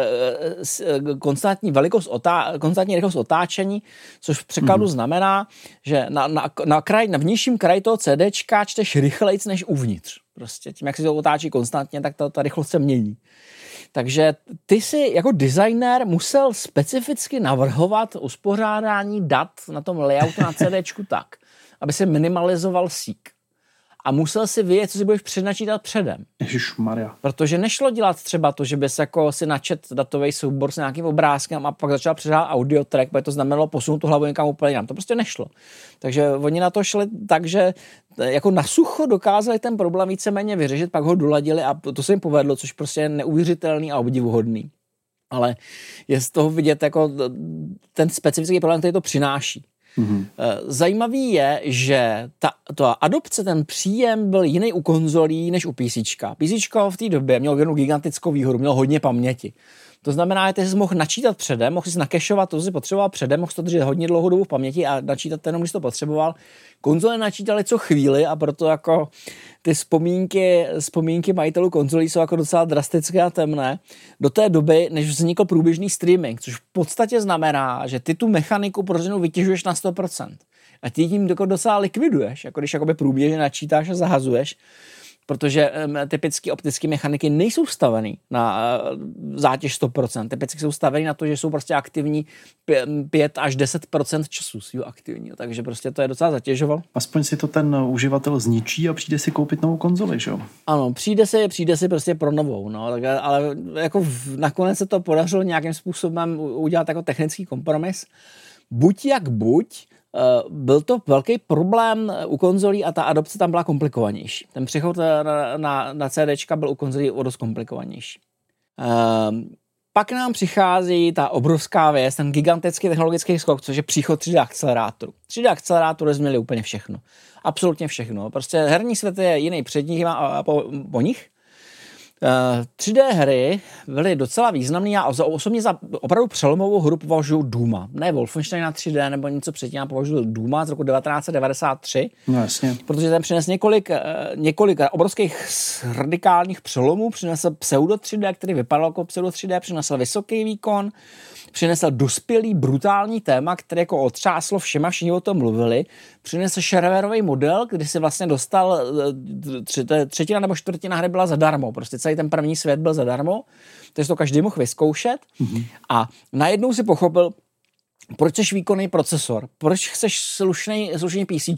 eh, konstantní velikost, otá, konstantní rychlost otáčení, což v překladu mm. znamená, že na, na, na, kraj, na vnějším kraji toho CDčka čteš rychlejc než uvnitř. Prostě tím, jak si to otáčí konstantně, tak ta, ta rychlost se mění. Takže ty si jako designer musel specificky navrhovat uspořádání dat na tom layoutu na CDčku tak, aby se minimalizoval sík a musel si vědět, co si budeš přednačítat předem. Maria. Protože nešlo dělat třeba to, že bys jako si načet datový soubor s nějakým obrázkem a pak začal předávat audio track, protože to znamenalo posunout tu hlavu někam úplně jinam. To prostě nešlo. Takže oni na to šli tak, že jako na sucho dokázali ten problém víceméně vyřešit, pak ho doladili a to se jim povedlo, což prostě je neuvěřitelný a obdivuhodný. Ale je z toho vidět jako ten specifický problém, který to přináší. Mm-hmm. Zajímavý je, že ta, ta adopce, ten příjem byl jiný u konzolí než u PC. PC v té době měl jednu gigantickou výhodu, měl hodně paměti. To znamená, že jsi mohl načítat předem, mohl si nakešovat to, co jsi potřeboval předem, mohl si to držet hodně dlouhou dobu v paměti a načítat jenom, když to potřeboval. Konzole načítaly co chvíli a proto jako ty vzpomínky, vzpomínky majitelů konzolí jsou jako docela drastické a temné. Do té doby, než vznikl průběžný streaming, což v podstatě znamená, že ty tu mechaniku pro vytěžuješ na 100%. A ty tím docela likviduješ, jako když průběžně načítáš a zahazuješ protože um, typicky optické mechaniky nejsou stavený na uh, zátěž 100%. Typicky jsou stavený na to, že jsou prostě aktivní 5 až 10% času svého aktivního, takže prostě to je docela zatěžoval. Aspoň si to ten uživatel zničí a přijde si koupit novou konzoli, že jo? Ano, přijde si, přijde si prostě pro novou, no, tak, ale jako v, nakonec se to podařilo nějakým způsobem udělat jako technický kompromis. Buď jak buď, Eh, byl to velký problém u konzolí a ta adopce tam byla komplikovanější. Ten přechod eh, na, na, na CD byl u konzolí o dost komplikovanější. Um, pak nám přichází ta obrovská věc, ten gigantický technologický skok, což je příchod 3D akcelerátoru. 3D akcelerátory změnili úplně všechno. Absolutně všechno. Prostě herní svět je jiný před nich a po, po nich. 3D eh, hry byly docela významné. Já osobně za opravdu přelomovou hru považuji Duma. Ne Wolfenstein na 3D nebo něco předtím, já považuji Duma z roku 1993. No jasně. Protože ten přines několik, eh, několik obrovských radikálních přelomů. Přinesl pseudo 3D, který vypadal jako pseudo 3D, přinesl vysoký výkon, přinesl dospělý, brutální téma, které jako otřáslo všema, všichni o tom mluvili. Přinesl shareware model, kdy si vlastně dostal, eh, třetina nebo čtvrtina hry byla zadarmo. Prostě celý ten první svět byl zadarmo, takže to každý mohl vyzkoušet. Mm-hmm. A najednou si pochopil, proč chceš výkonný procesor, proč chceš slušný, slušný PC.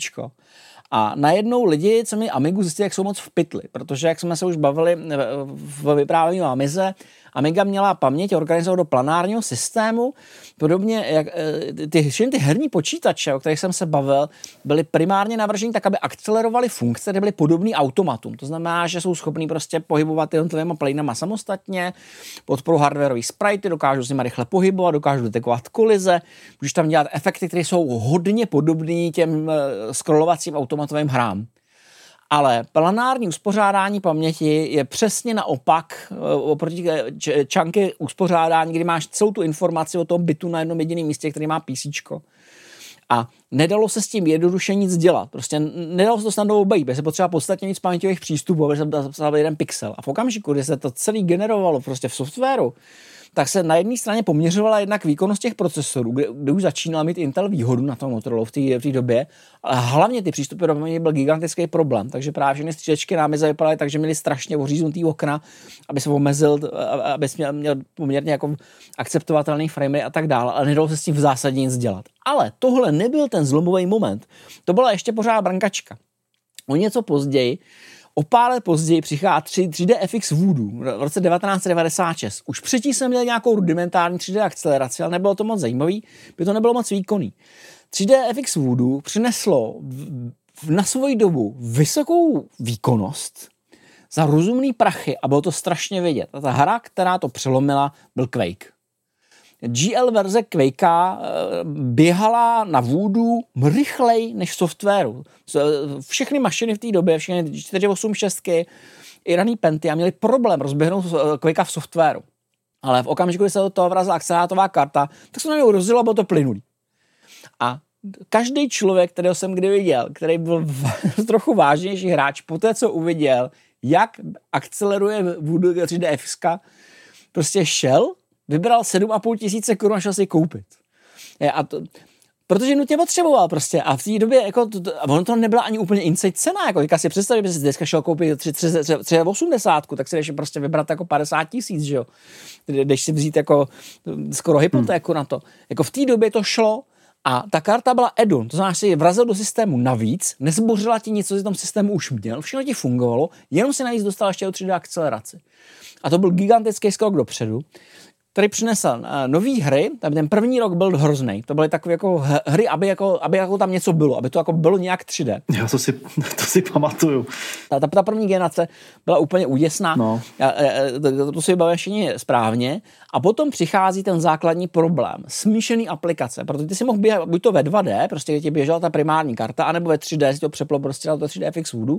A najednou lidi, co mi Amigu zjistili, jak jsou moc v pytli, protože jak jsme se už bavili v vyprávění o Amize, Amiga měla paměť organizovat do planárního systému, podobně jak eh, ty, ty herní počítače, o kterých jsem se bavil, byly primárně navrženy tak, aby akcelerovaly funkce, které byly podobné automatům. To znamená, že jsou schopní prostě pohybovat jednotlivými plynama samostatně, podporu hardwareový sprite, dokážou s nimi rychle pohybovat, dokážou detekovat kolize, můžeš tam dělat efekty, které jsou hodně podobné těm eh, scrollovacím automatovým hrám. Ale planární uspořádání paměti je přesně naopak eh, oproti čanky uspořádání, kdy máš celou tu informaci o tom bytu na jednom jediném místě, který má PC. A nedalo se s tím jednoduše nic dělat. Prostě nedalo se to snadno obejít, se potřeba podstatně nic paměťových přístupů, aby se zapsal jeden pixel. A v okamžiku, kdy se to celý generovalo prostě v softwaru, tak se na jedné straně poměřovala jednak výkonnost těch procesorů, kde, kde už začínal mít Intel výhodu na tom Motorola v té, v té době, ale hlavně ty přístupy do paměti byl gigantický problém, takže právě všechny střílečky námi vypadaly tak, že měli strašně oříznutý okna, aby se omezil, aby měl, měl poměrně jako akceptovatelný frame a tak dále, ale nedalo se s tím v zásadě nic dělat. Ale tohle nebyl ten zlomový moment, to byla ještě pořád brankačka. O něco později O pár let později přichází 3D FX Voodoo v roce 1996. Už předtím jsem měl nějakou rudimentární 3D akceleraci, ale nebylo to moc zajímavý, by to nebylo moc výkonný. 3D FX Voodoo přineslo na svoji dobu vysokou výkonnost za rozumný prachy a bylo to strašně vidět. A ta hra, která to přelomila, byl Quake. GL verze Quake eh, běhala na Voodoo rychleji než softwaru. Všechny mašiny v té době, všechny 486 i raný Penty a měli problém rozběhnout eh, Quake v softwaru. Ale v okamžiku, kdy se do toho vrazila akcelerátová karta, tak se na něj rozjelo a bylo to plynulý. A každý člověk, kterého jsem kdy viděl, který byl v, trochu vážnější hráč, po té, co uviděl, jak akceleruje Voodoo 3DF, prostě šel vybral 7,5 tisíce korun a šel si koupit. A to, protože nutně potřeboval prostě a v té době jako to, to, ono to nebyla ani úplně inside cena, jako teďka si představit, že jsi dneska šel koupit 380, tak si jdeš prostě vybrat jako 50 tisíc, že jo, jdeš si vzít jako skoro hypotéku hmm. na to. Jako v té době to šlo a ta karta byla edun, to znamená, že si vrazil do systému navíc, nezbořila ti nic, co si tom systému už měl, všechno ti fungovalo, jenom si navíc dostal ještě o 3D akceleraci. A to byl gigantický skok dopředu který přinesl uh, nový hry, ten první rok byl hrozný. To byly takové jako hry, aby, jako, aby jako tam něco bylo, aby to jako bylo nějak 3D. Já to si, to si pamatuju. Ta, ta, ta první generace byla úplně úděsná, no. Já, to, to si vybavím všichni správně. A potom přichází ten základní problém. Smíšený aplikace, protože ty si mohl běhat buď to ve 2D, prostě ti běžela ta primární karta, anebo ve 3D si to přeplo prostě na to 3D FX Voodoo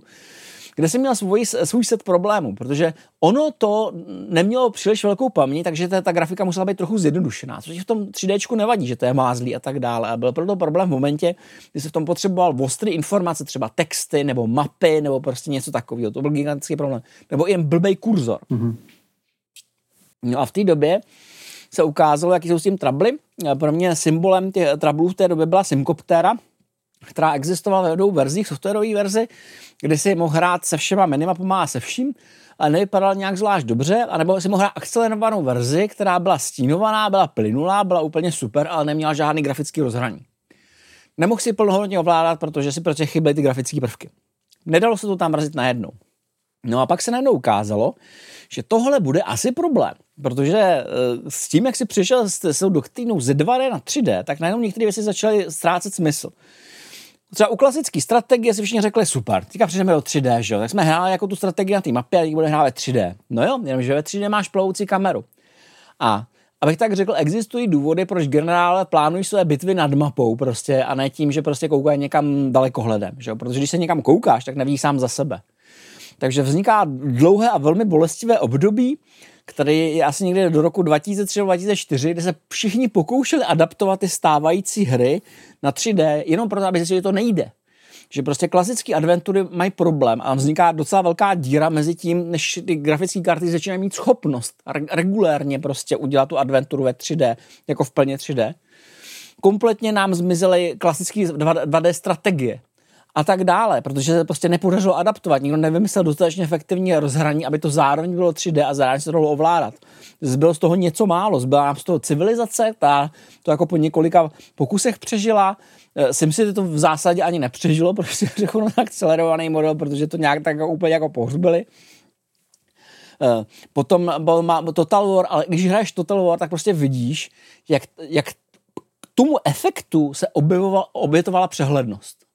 kde jsem měl svůj, svůj set problémů, protože ono to nemělo příliš velkou paměť, takže ta, ta grafika musela být trochu zjednodušená, což v tom 3D nevadí, že to je mázlý a tak dále. A byl proto problém v momentě, kdy se v tom potřeboval ostrý informace, třeba texty nebo mapy nebo prostě něco takového. To byl gigantický problém. Nebo jen blbej kurzor. Mm-hmm. No a v té době se ukázalo, jaký jsou s tím trably. Pro mě symbolem těch trablů v té době byla Simcoptera, která existovala ve dvou verzích, softwarové verzi, kde si mohl hrát se všema minimapama a se vším, ale nevypadal nějak zvlášť dobře, anebo si mohl hrát akcelerovanou verzi, která byla stínovaná, byla plynulá, byla úplně super, ale neměla žádný grafický rozhraní. Nemohl si plnohodnotně ovládat, protože si prostě chyběly ty grafické prvky. Nedalo se to tam vrazit najednou. No a pak se najednou ukázalo, že tohle bude asi problém, protože eh, s tím, jak si přišel s tou doktrínou z 2D na 3D, tak najednou některé věci začaly ztrácet smysl. Třeba u klasické strategie si všichni řekli super, teďka přijdeme do 3D, že jo? tak jsme hráli jako tu strategii na té mapě a teď bude hrát ve 3D. No jo, jenomže ve 3D máš ploucí kameru. A abych tak řekl, existují důvody, proč generále plánují své bitvy nad mapou prostě a ne tím, že prostě koukají někam dalekohledem, že jo? protože když se někam koukáš, tak nevíš sám za sebe. Takže vzniká dlouhé a velmi bolestivé období, který je asi někde do roku 2003-2004, kde se všichni pokoušeli adaptovat ty stávající hry na 3D, jenom proto, aby zjistili, že to nejde. Že prostě klasické adventury mají problém a vzniká docela velká díra mezi tím, než ty grafické karty začínají mít schopnost regulérně prostě udělat tu adventuru ve 3D, jako v plně 3D. Kompletně nám zmizely klasické 2D strategie a tak dále, protože se prostě nepodařilo adaptovat. Nikdo nevymyslel dostatečně efektivní rozhraní, aby to zároveň bylo 3D a zároveň se to dalo ovládat. Zbylo z toho něco málo, zbyla nám z toho civilizace, ta to jako po několika pokusech přežila. Eh, SimCity to v zásadě ani nepřežilo, protože řekl na akcelerovaný model, protože to nějak tak úplně jako pohřbili. Eh, potom byl má Total War, ale když hraješ Total War, tak prostě vidíš, jak, jak tomu efektu se obětovala přehlednost.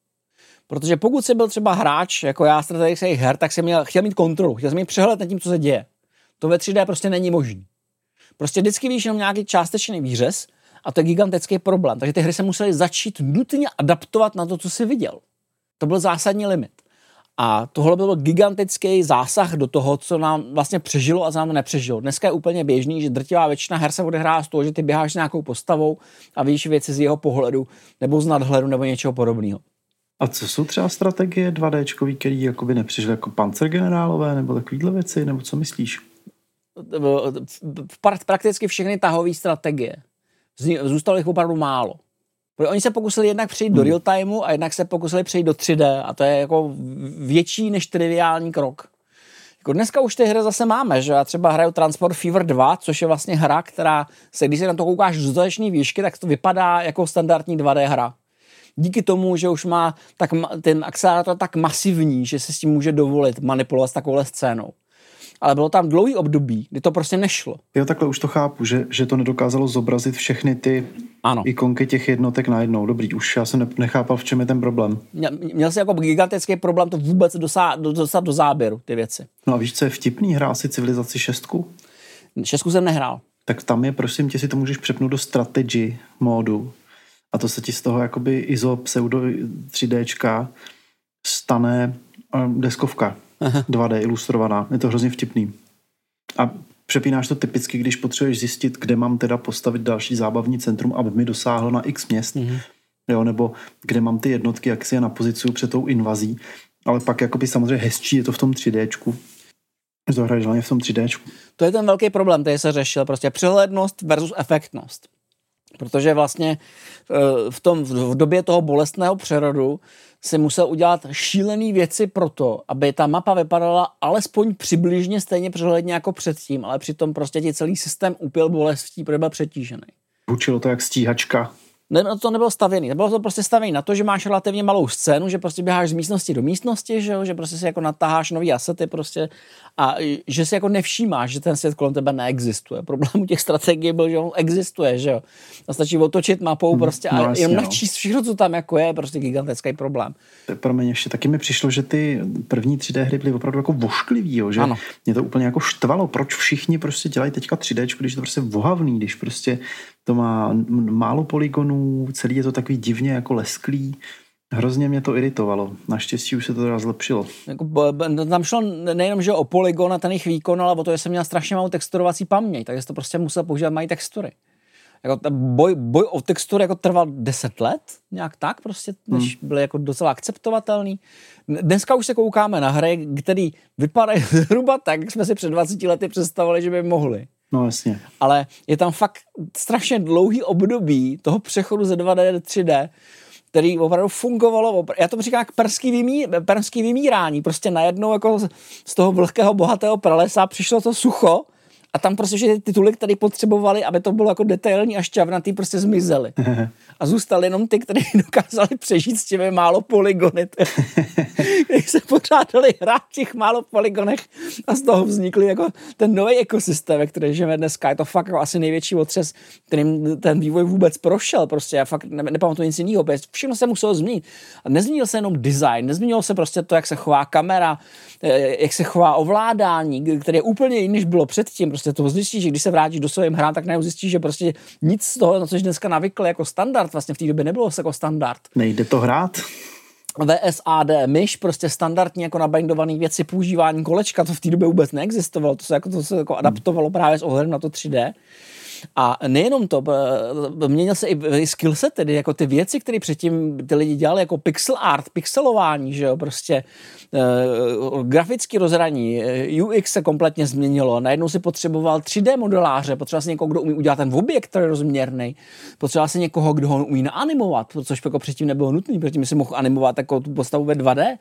Protože pokud jsi byl třeba hráč, jako já strategických her, tak jsem měl, chtěl mít kontrolu, chtěl jsem mít přehled nad tím, co se děje. To ve 3D prostě není možné. Prostě vždycky víš jenom nějaký částečný výřez a to je gigantický problém. Takže ty hry se musely začít nutně adaptovat na to, co jsi viděl. To byl zásadní limit. A tohle byl gigantický zásah do toho, co nám vlastně přežilo a co nám nepřežilo. Dneska je úplně běžný, že drtivá většina her se odehrává z toho, že ty běháš s nějakou postavou a víš věci z jeho pohledu nebo z nadhledu nebo něčeho podobného. A co jsou třeba strategie 2D, které jakoby nepřišly jako pancergenerálové nebo takovýhle věci, nebo co myslíš? prakticky všechny tahové strategie. Zůstalo jich opravdu málo. Oni se pokusili jednak přejít hmm. do real timeu a jednak se pokusili přejít do 3D a to je jako větší než triviální krok. Jako dneska už ty hry zase máme, že já třeba hraju Transport Fever 2, což je vlastně hra, která se, když se na to koukáš z výšky, tak to vypadá jako standardní 2D hra. Díky tomu, že už má tak, ten akcelerátor tak masivní, že se s tím může dovolit manipulovat s takovouhle scénou ale bylo tam dlouhý období, kdy to prostě nešlo. Jo, takhle už to chápu, že, že to nedokázalo zobrazit všechny ty ano. ikonky těch jednotek najednou. Dobrý, už já jsem nechápal, v čem je ten problém. Měl, měl jsi jako gigantický problém to vůbec dostat do, dostat do záběru, ty věci. No a víš, co je vtipný? Hrál si civilizaci šestku? Šestku jsem nehrál. Tak tam je, prosím tě, si to můžeš přepnout do strategy módu a to se ti z toho jakoby ISO pseudo 3Dčka stane um, deskovka. Aha. 2D ilustrovaná. Je to hrozně vtipný. A přepínáš to typicky, když potřebuješ zjistit, kde mám teda postavit další zábavní centrum, aby mi dosáhlo na x měst. Mm-hmm. Jo, nebo kde mám ty jednotky, jak si je napozicuju před tou invazí. Ale pak jakoby samozřejmě hezčí je to v tom 3Dčku. To hraješ hlavně v tom 3Dčku. To je ten velký problém, který se řešil. Prostě přehlednost versus efektnost. Protože vlastně eh, v, tom, v době toho bolestného přerodu si musel udělat šílené věci pro to, aby ta mapa vypadala alespoň přibližně stejně přehledně jako předtím, ale přitom prostě ti celý systém upil bolestí, protože byl přetížený. Učilo to jak stíhačka ne, to nebylo stavěný. Bylo to prostě stavěný na to, že máš relativně malou scénu, že prostě běháš z místnosti do místnosti, že, jo? že prostě si jako natáháš nový asety prostě a že si jako nevšímáš, že ten svět kolem tebe neexistuje. Problém u těch strategií byl, že on existuje, že jo. A stačí otočit mapou hmm, prostě a no, jasně, jenom no. načíst všechno, co tam jako je, prostě gigantický problém. Pro mě ještě taky mi přišlo, že ty první 3D hry byly opravdu jako vošklivý, jo, že ano. mě to úplně jako štvalo, proč všichni prostě dělají teďka 3D, když je to prostě vohavný, když prostě to má málo poligonů, celý je to takový divně jako lesklý. Hrozně mě to iritovalo. Naštěstí už se to teda zlepšilo. Jako, tam šlo nejenom že o polygon a ten jejich výkon, ale o to, že jsem měl strašně malou texturovací paměť, takže to prostě musel používat mají textury. Jako boj, boj o textury jako trval 10 let, nějak tak prostě, než hmm. byly jako docela akceptovatelný. Dneska už se koukáme na hry, které vypadají zhruba tak, jak jsme si před 20 lety představovali, že by mohly. No jasně. Ale je tam fakt strašně dlouhý období toho přechodu ze 2D do 3D, který opravdu fungovalo, já to říkám jak perský, vymí, perský vymírání, prostě najednou jako z toho vlhkého bohatého pralesa přišlo to sucho a tam prostě že ty tituly, které potřebovali, aby to bylo jako detailní a šťavnatý, prostě zmizely. A zůstali jenom ty, kteří dokázali přežít s těmi málo polygony, kteří se pořád dali hrát v polygonech a z toho vznikly jako ten nový ekosystém, ve který žijeme dneska. Je to fakt jako asi největší otřes, kterým ten vývoj vůbec prošel. Prostě já fakt ne, nepamatuji nic jiného. Všechno se muselo změnit. A nezměnil se jenom design, nezměnilo se prostě to, jak se chová kamera, eh, jak se chová ovládání, které je úplně jiný, než bylo předtím. Prostě to zjistíš, že když se vrátíš do svým hrám, tak najednou zjistíš, že prostě nic z toho, na co jsi dneska navykl jako standard, vlastně v té době nebylo jako standard. Nejde to hrát? VSAD, myš, prostě standardně jako nabindovaný věci, používání kolečka, to v té době vůbec neexistovalo, to se jako, to se jako adaptovalo právě s ohledem na to 3D. A nejenom to, měnil se i skillset, tedy jako ty věci, které předtím ty lidi dělali, jako pixel art, pixelování, že jo, prostě uh, grafický rozhraní, eh, UX se kompletně změnilo, najednou si potřeboval 3D modeláře, potřeboval si někoho, kdo umí udělat ten objekt, který je rozměrný, potřeboval si někoho, kdo ho umí naanimovat, což jako předtím nebylo nutné, protože si mohl animovat jako tu postavu ve 2D,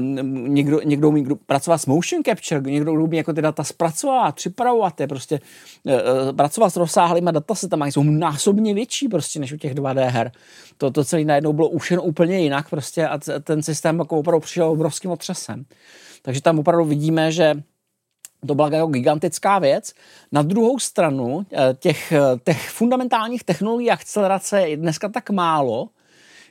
um, někdo, někdo umí pracovat s motion capture, někdo umí jako ty data zpracovat, připravovat je, prostě uh, pracovat s rozsáhlýma datasetama, jsou násobně větší prostě než u těch 2D her. To, to celé najednou bylo jen úplně jinak prostě a ten systém jako opravdu přišel obrovským otřesem. Takže tam opravdu vidíme, že to byla jako gigantická věc. Na druhou stranu těch, těch fundamentálních technologií akcelerace je dneska tak málo,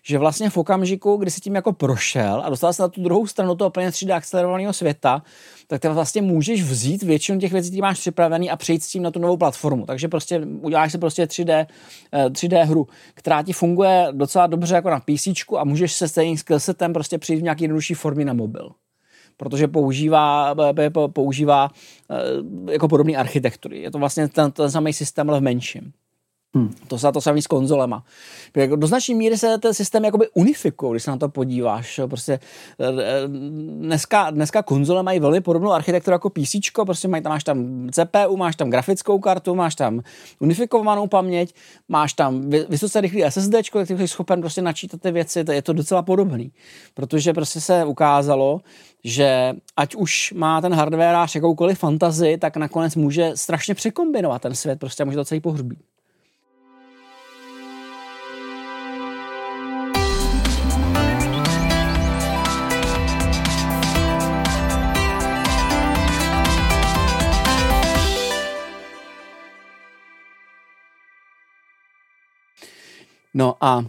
že vlastně v okamžiku, kdy si tím jako prošel a dostal se na tu druhou stranu toho plně 3D akcelerovaného světa, tak ty vlastně můžeš vzít většinu těch věcí, které máš připravený a přejít s tím na tu novou platformu. Takže prostě uděláš si prostě 3D, 3D eh, hru, která ti funguje docela dobře jako na PC a můžeš se stejným skillsetem prostě přijít v nějaký jednodušší formě na mobil protože používá, používá eh, jako podobné architektury. Je to vlastně ten, ten samý systém, ale v menším. Hmm. To se to samý s konzolema. Jako do značné míry se ten systém jakoby unifikuje, když se na to podíváš. Prostě eh, eh, dneska, dneska konzole mají velmi podobnou architekturu jako PC, prostě mají, tam, máš tam CPU, máš tam grafickou kartu, máš tam unifikovanou paměť, máš tam vysoce rychlý SSD, který jsi schopen prostě načítat ty věci, to je to docela podobný. Protože prostě se ukázalo, že ať už má ten hardwareář jakoukoliv fantazii, tak nakonec může strašně překombinovat ten svět, prostě může to celý pohřbít. No a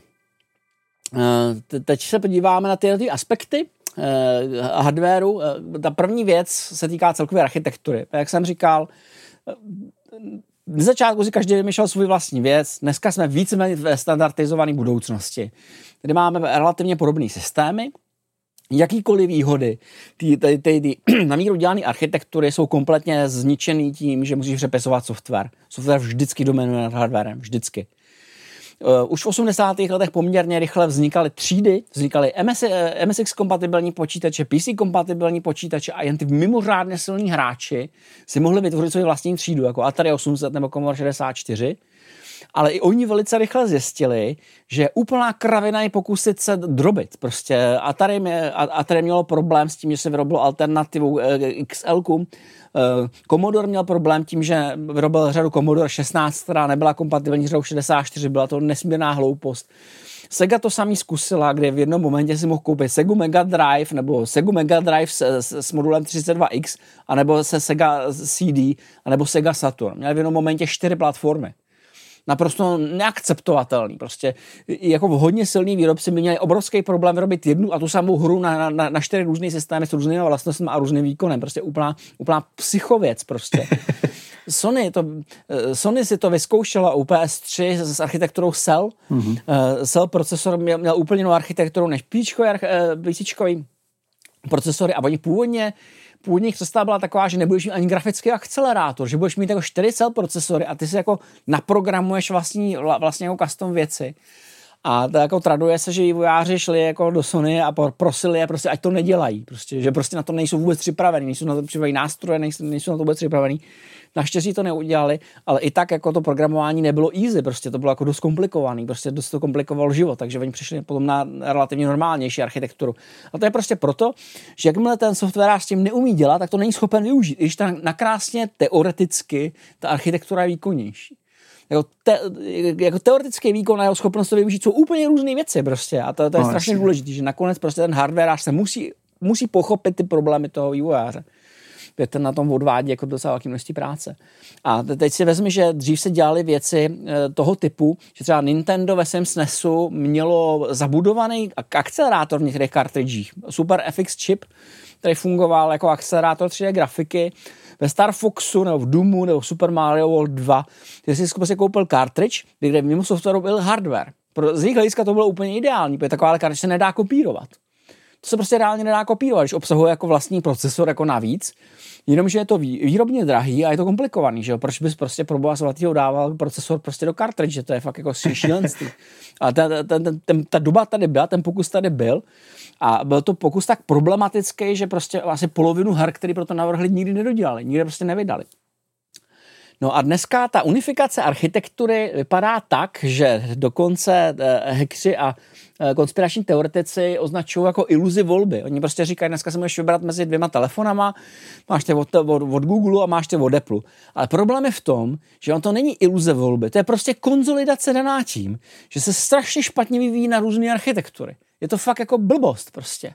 eh, teď se podíváme na tyhle ty aspekty eh, hardwareu. Eh, ta první věc se týká celkové architektury. Jak jsem říkal, na začátku si každý vymýšlel svůj vlastní věc, dneska jsme víceméně ve standardizované budoucnosti, kde máme relativně podobné systémy, jakýkoliv výhody ty, ty, ty, ty na míru dělané architektury jsou kompletně zničený tím, že musíš přepisovat software. Software vždycky dominuje nad hardwarem, vždycky. Uh, už v 80. letech poměrně rychle vznikaly třídy, vznikaly MS, eh, MSX kompatibilní počítače, PC kompatibilní počítače a jen ty mimořádně silní hráči si mohli vytvořit svou vlastní třídu, jako Atari 800 nebo Commodore 64 ale i oni velice rychle zjistili, že úplná kravina je pokusit se drobit. Prostě Atari, mě, Atari mělo problém s tím, že se vyrobilo alternativu eh, XL. Eh, Commodore měl problém tím, že vyrobil řadu Commodore 16, která nebyla kompatibilní s 64, byla to nesmírná hloupost. Sega to samý zkusila, kde v jednom momentě si mohl koupit Sega Mega Drive nebo Sega Mega Drive s, s, s modulem 32X, anebo se Sega CD, anebo Sega Saturn. Měl v jednom momentě čtyři platformy naprosto neakceptovatelný. Prostě jako hodně silný výrobci by měli obrovský problém vyrobit jednu a tu samou hru na, na, na čtyři různé systémy s různými vlastnostmi a různým výkonem. Prostě úplná, úplná psychověc prostě. Sony, to, eh, Sony si to vyzkoušela u PS3 s architekturou Cell. Mm-hmm. Cell procesor měl, měl úplně jinou architekturu než píčkový eh, procesory a oni původně původně představa byla taková, že nebudeš mít ani grafický akcelerátor, že budeš mít jako 4 cel procesory a ty si jako naprogramuješ vlastní, vlastně jako custom věci. A to jako traduje se, že vývojáři šli jako do Sony a prosili je prostě, ať to nedělají. Prostě, že prostě na to nejsou vůbec připravení, nejsou na to připravení nástroje, nejsou, nejsou na to vůbec připravení. Naštěstí to neudělali, ale i tak jako to programování nebylo easy, prostě to bylo jako dost komplikovaný, prostě dost to komplikovalo život, takže oni přišli potom na relativně normálnější architekturu. A to je prostě proto, že jakmile ten software s tím neumí dělat, tak to není schopen využít, i když ta nakrásně teoreticky ta architektura je výkonnější. Jako, te, jako teoretický výkon a jeho schopnost to využít jsou úplně různé věci prostě a to, to je no, strašně důležité, že nakonec prostě ten hardware se musí, musí pochopit ty problémy toho vývojáře ten na tom odvádí jako docela velké množství práce. A teď si vezmi, že dřív se dělaly věci eh, toho typu, že třeba Nintendo ve svém SNESu mělo zabudovaný akcelerátor v některých kartridžích. Super FX chip, který fungoval jako akcelerátor 3D grafiky, ve Star Foxu nebo v Doomu nebo Super Mario World 2, kde si prostě koupil cartridge, kde mimo softwaru byl hardware. Pro, z jejich hlediska to bylo úplně ideální, protože taková kartič se nedá kopírovat. To se prostě reálně nedá kopírovat, když obsahuje jako vlastní procesor jako navíc, Jenomže je to výrobně drahý a je to komplikovaný, že jo? Proč bys prostě pro boha svatýho dával procesor prostě do cartridge, to je fakt jako šílenství. A ta, ta, ta, ta, ta doba tady byla, ten pokus tady byl a byl to pokus tak problematický, že prostě asi polovinu her, který pro to navrhli, nikdy nedodělali, nikdy prostě nevydali. No a dneska ta unifikace architektury vypadá tak, že dokonce eh, hekři a konspirační teoretici označují jako iluzi volby. Oni prostě říkají, dneska se můžeš vybrat mezi dvěma telefonama, máš tě od, od, od Google a máš tě od Apple. Ale problém je v tom, že on to není iluze volby, to je prostě konzolidace daná tím, že se strašně špatně vyvíjí na různé architektury. Je to fakt jako blbost prostě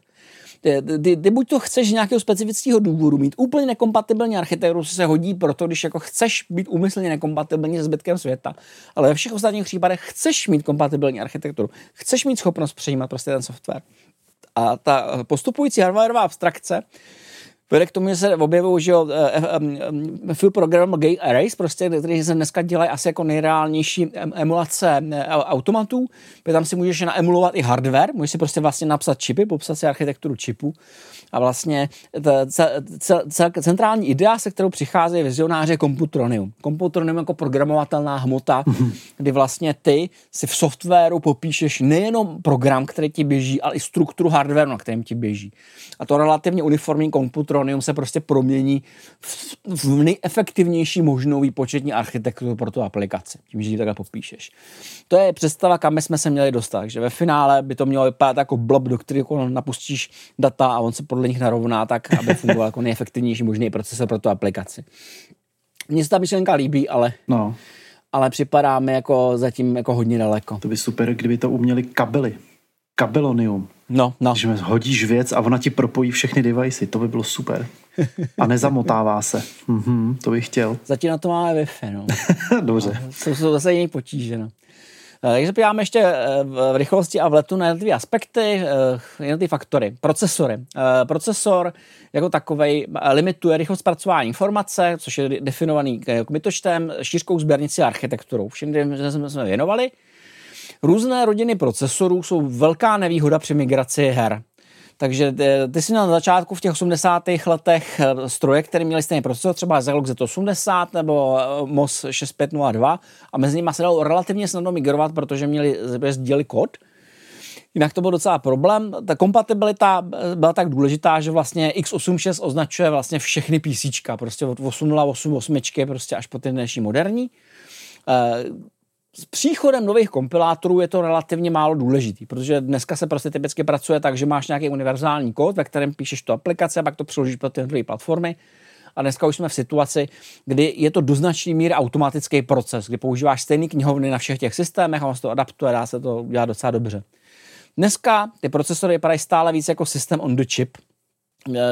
ty, ty, buď to chceš z nějakého specifického důvodu mít úplně nekompatibilní architekturu, se hodí proto, když jako chceš být úmyslně nekompatibilní se zbytkem světa, ale ve všech ostatních případech chceš mít kompatibilní architekturu, chceš mít schopnost přejímat prostě ten software. A ta postupující hardwareová abstrakce vede k tomu, že se objevují že jo, full program gate arrays, prostě, které se dneska dělají asi jako nejreálnější emulace automatů. Tam si můžeš naemulovat i hardware, můžeš si prostě vlastně napsat čipy, popsat si architekturu čipů a vlastně ta, c, c, centrální idea, se kterou přicházejí vizionáři, je Computronium. Computronium jako programovatelná hmota, mm-hmm. kdy vlastně ty si v softwaru popíšeš nejenom program, který ti běží, ale i strukturu hardwareu, na kterém ti běží. A to relativně uniformní Computronium se prostě promění v, v nejefektivnější možnou výpočetní architekturu pro tu aplikaci, tím, že ji takhle popíšeš. To je představa, kam jsme se měli dostat. že ve finále by to mělo vypadat jako blob, do kterého napustíš data a on se podle nich narovná tak, aby fungoval jako nejefektivnější možný procesor pro tu aplikaci. Mně se ta myšlenka líbí, ale, no. ale připadá mi jako zatím jako hodně daleko. To by super, kdyby to uměli kabely. Kabelonium. No, no. Že hodíš věc a ona ti propojí všechny devicey, to by bylo super. A nezamotává se. Mhm, to bych chtěl. Zatím na to máme Wi-Fi, no. Dobře. Jsou, jsou zase jiný potíže, no. Eh, takže podíváme ještě eh, v rychlosti a v letu na jednotlivé aspekty, eh, jednotlivé faktory. Procesory. Procesor jako takový limituje rychlost zpracování informace, což je definovaný kmitočtem, šířkou sběrnici a architekturou. Všem jsme se věnovali. Různé rodiny procesorů jsou velká nevýhoda při migraci her. Takže eh, ty jsi měl na začátku v těch 80. letech eh, stroje, které měly stejný procesor, třeba Zilog Z80 nebo eh, MOS 6502 a mezi nimi se dalo relativně snadno migrovat, protože měli sdíleli kód. Jinak to byl docela problém. Ta kompatibilita byla tak důležitá, že vlastně x86 označuje vlastně všechny PC, prostě od 8088 prostě až po ty dnešní moderní s příchodem nových kompilátorů je to relativně málo důležitý, protože dneska se prostě typicky pracuje tak, že máš nějaký univerzální kód, ve kterém píšeš tu aplikaci a pak to přeložíš pro ty jednotlivé platformy. A dneska už jsme v situaci, kdy je to do značné míry automatický proces, kdy používáš stejné knihovny na všech těch systémech a on se to adaptuje, dá se to dělat docela dobře. Dneska ty procesory vypadají stále víc jako systém on the chip,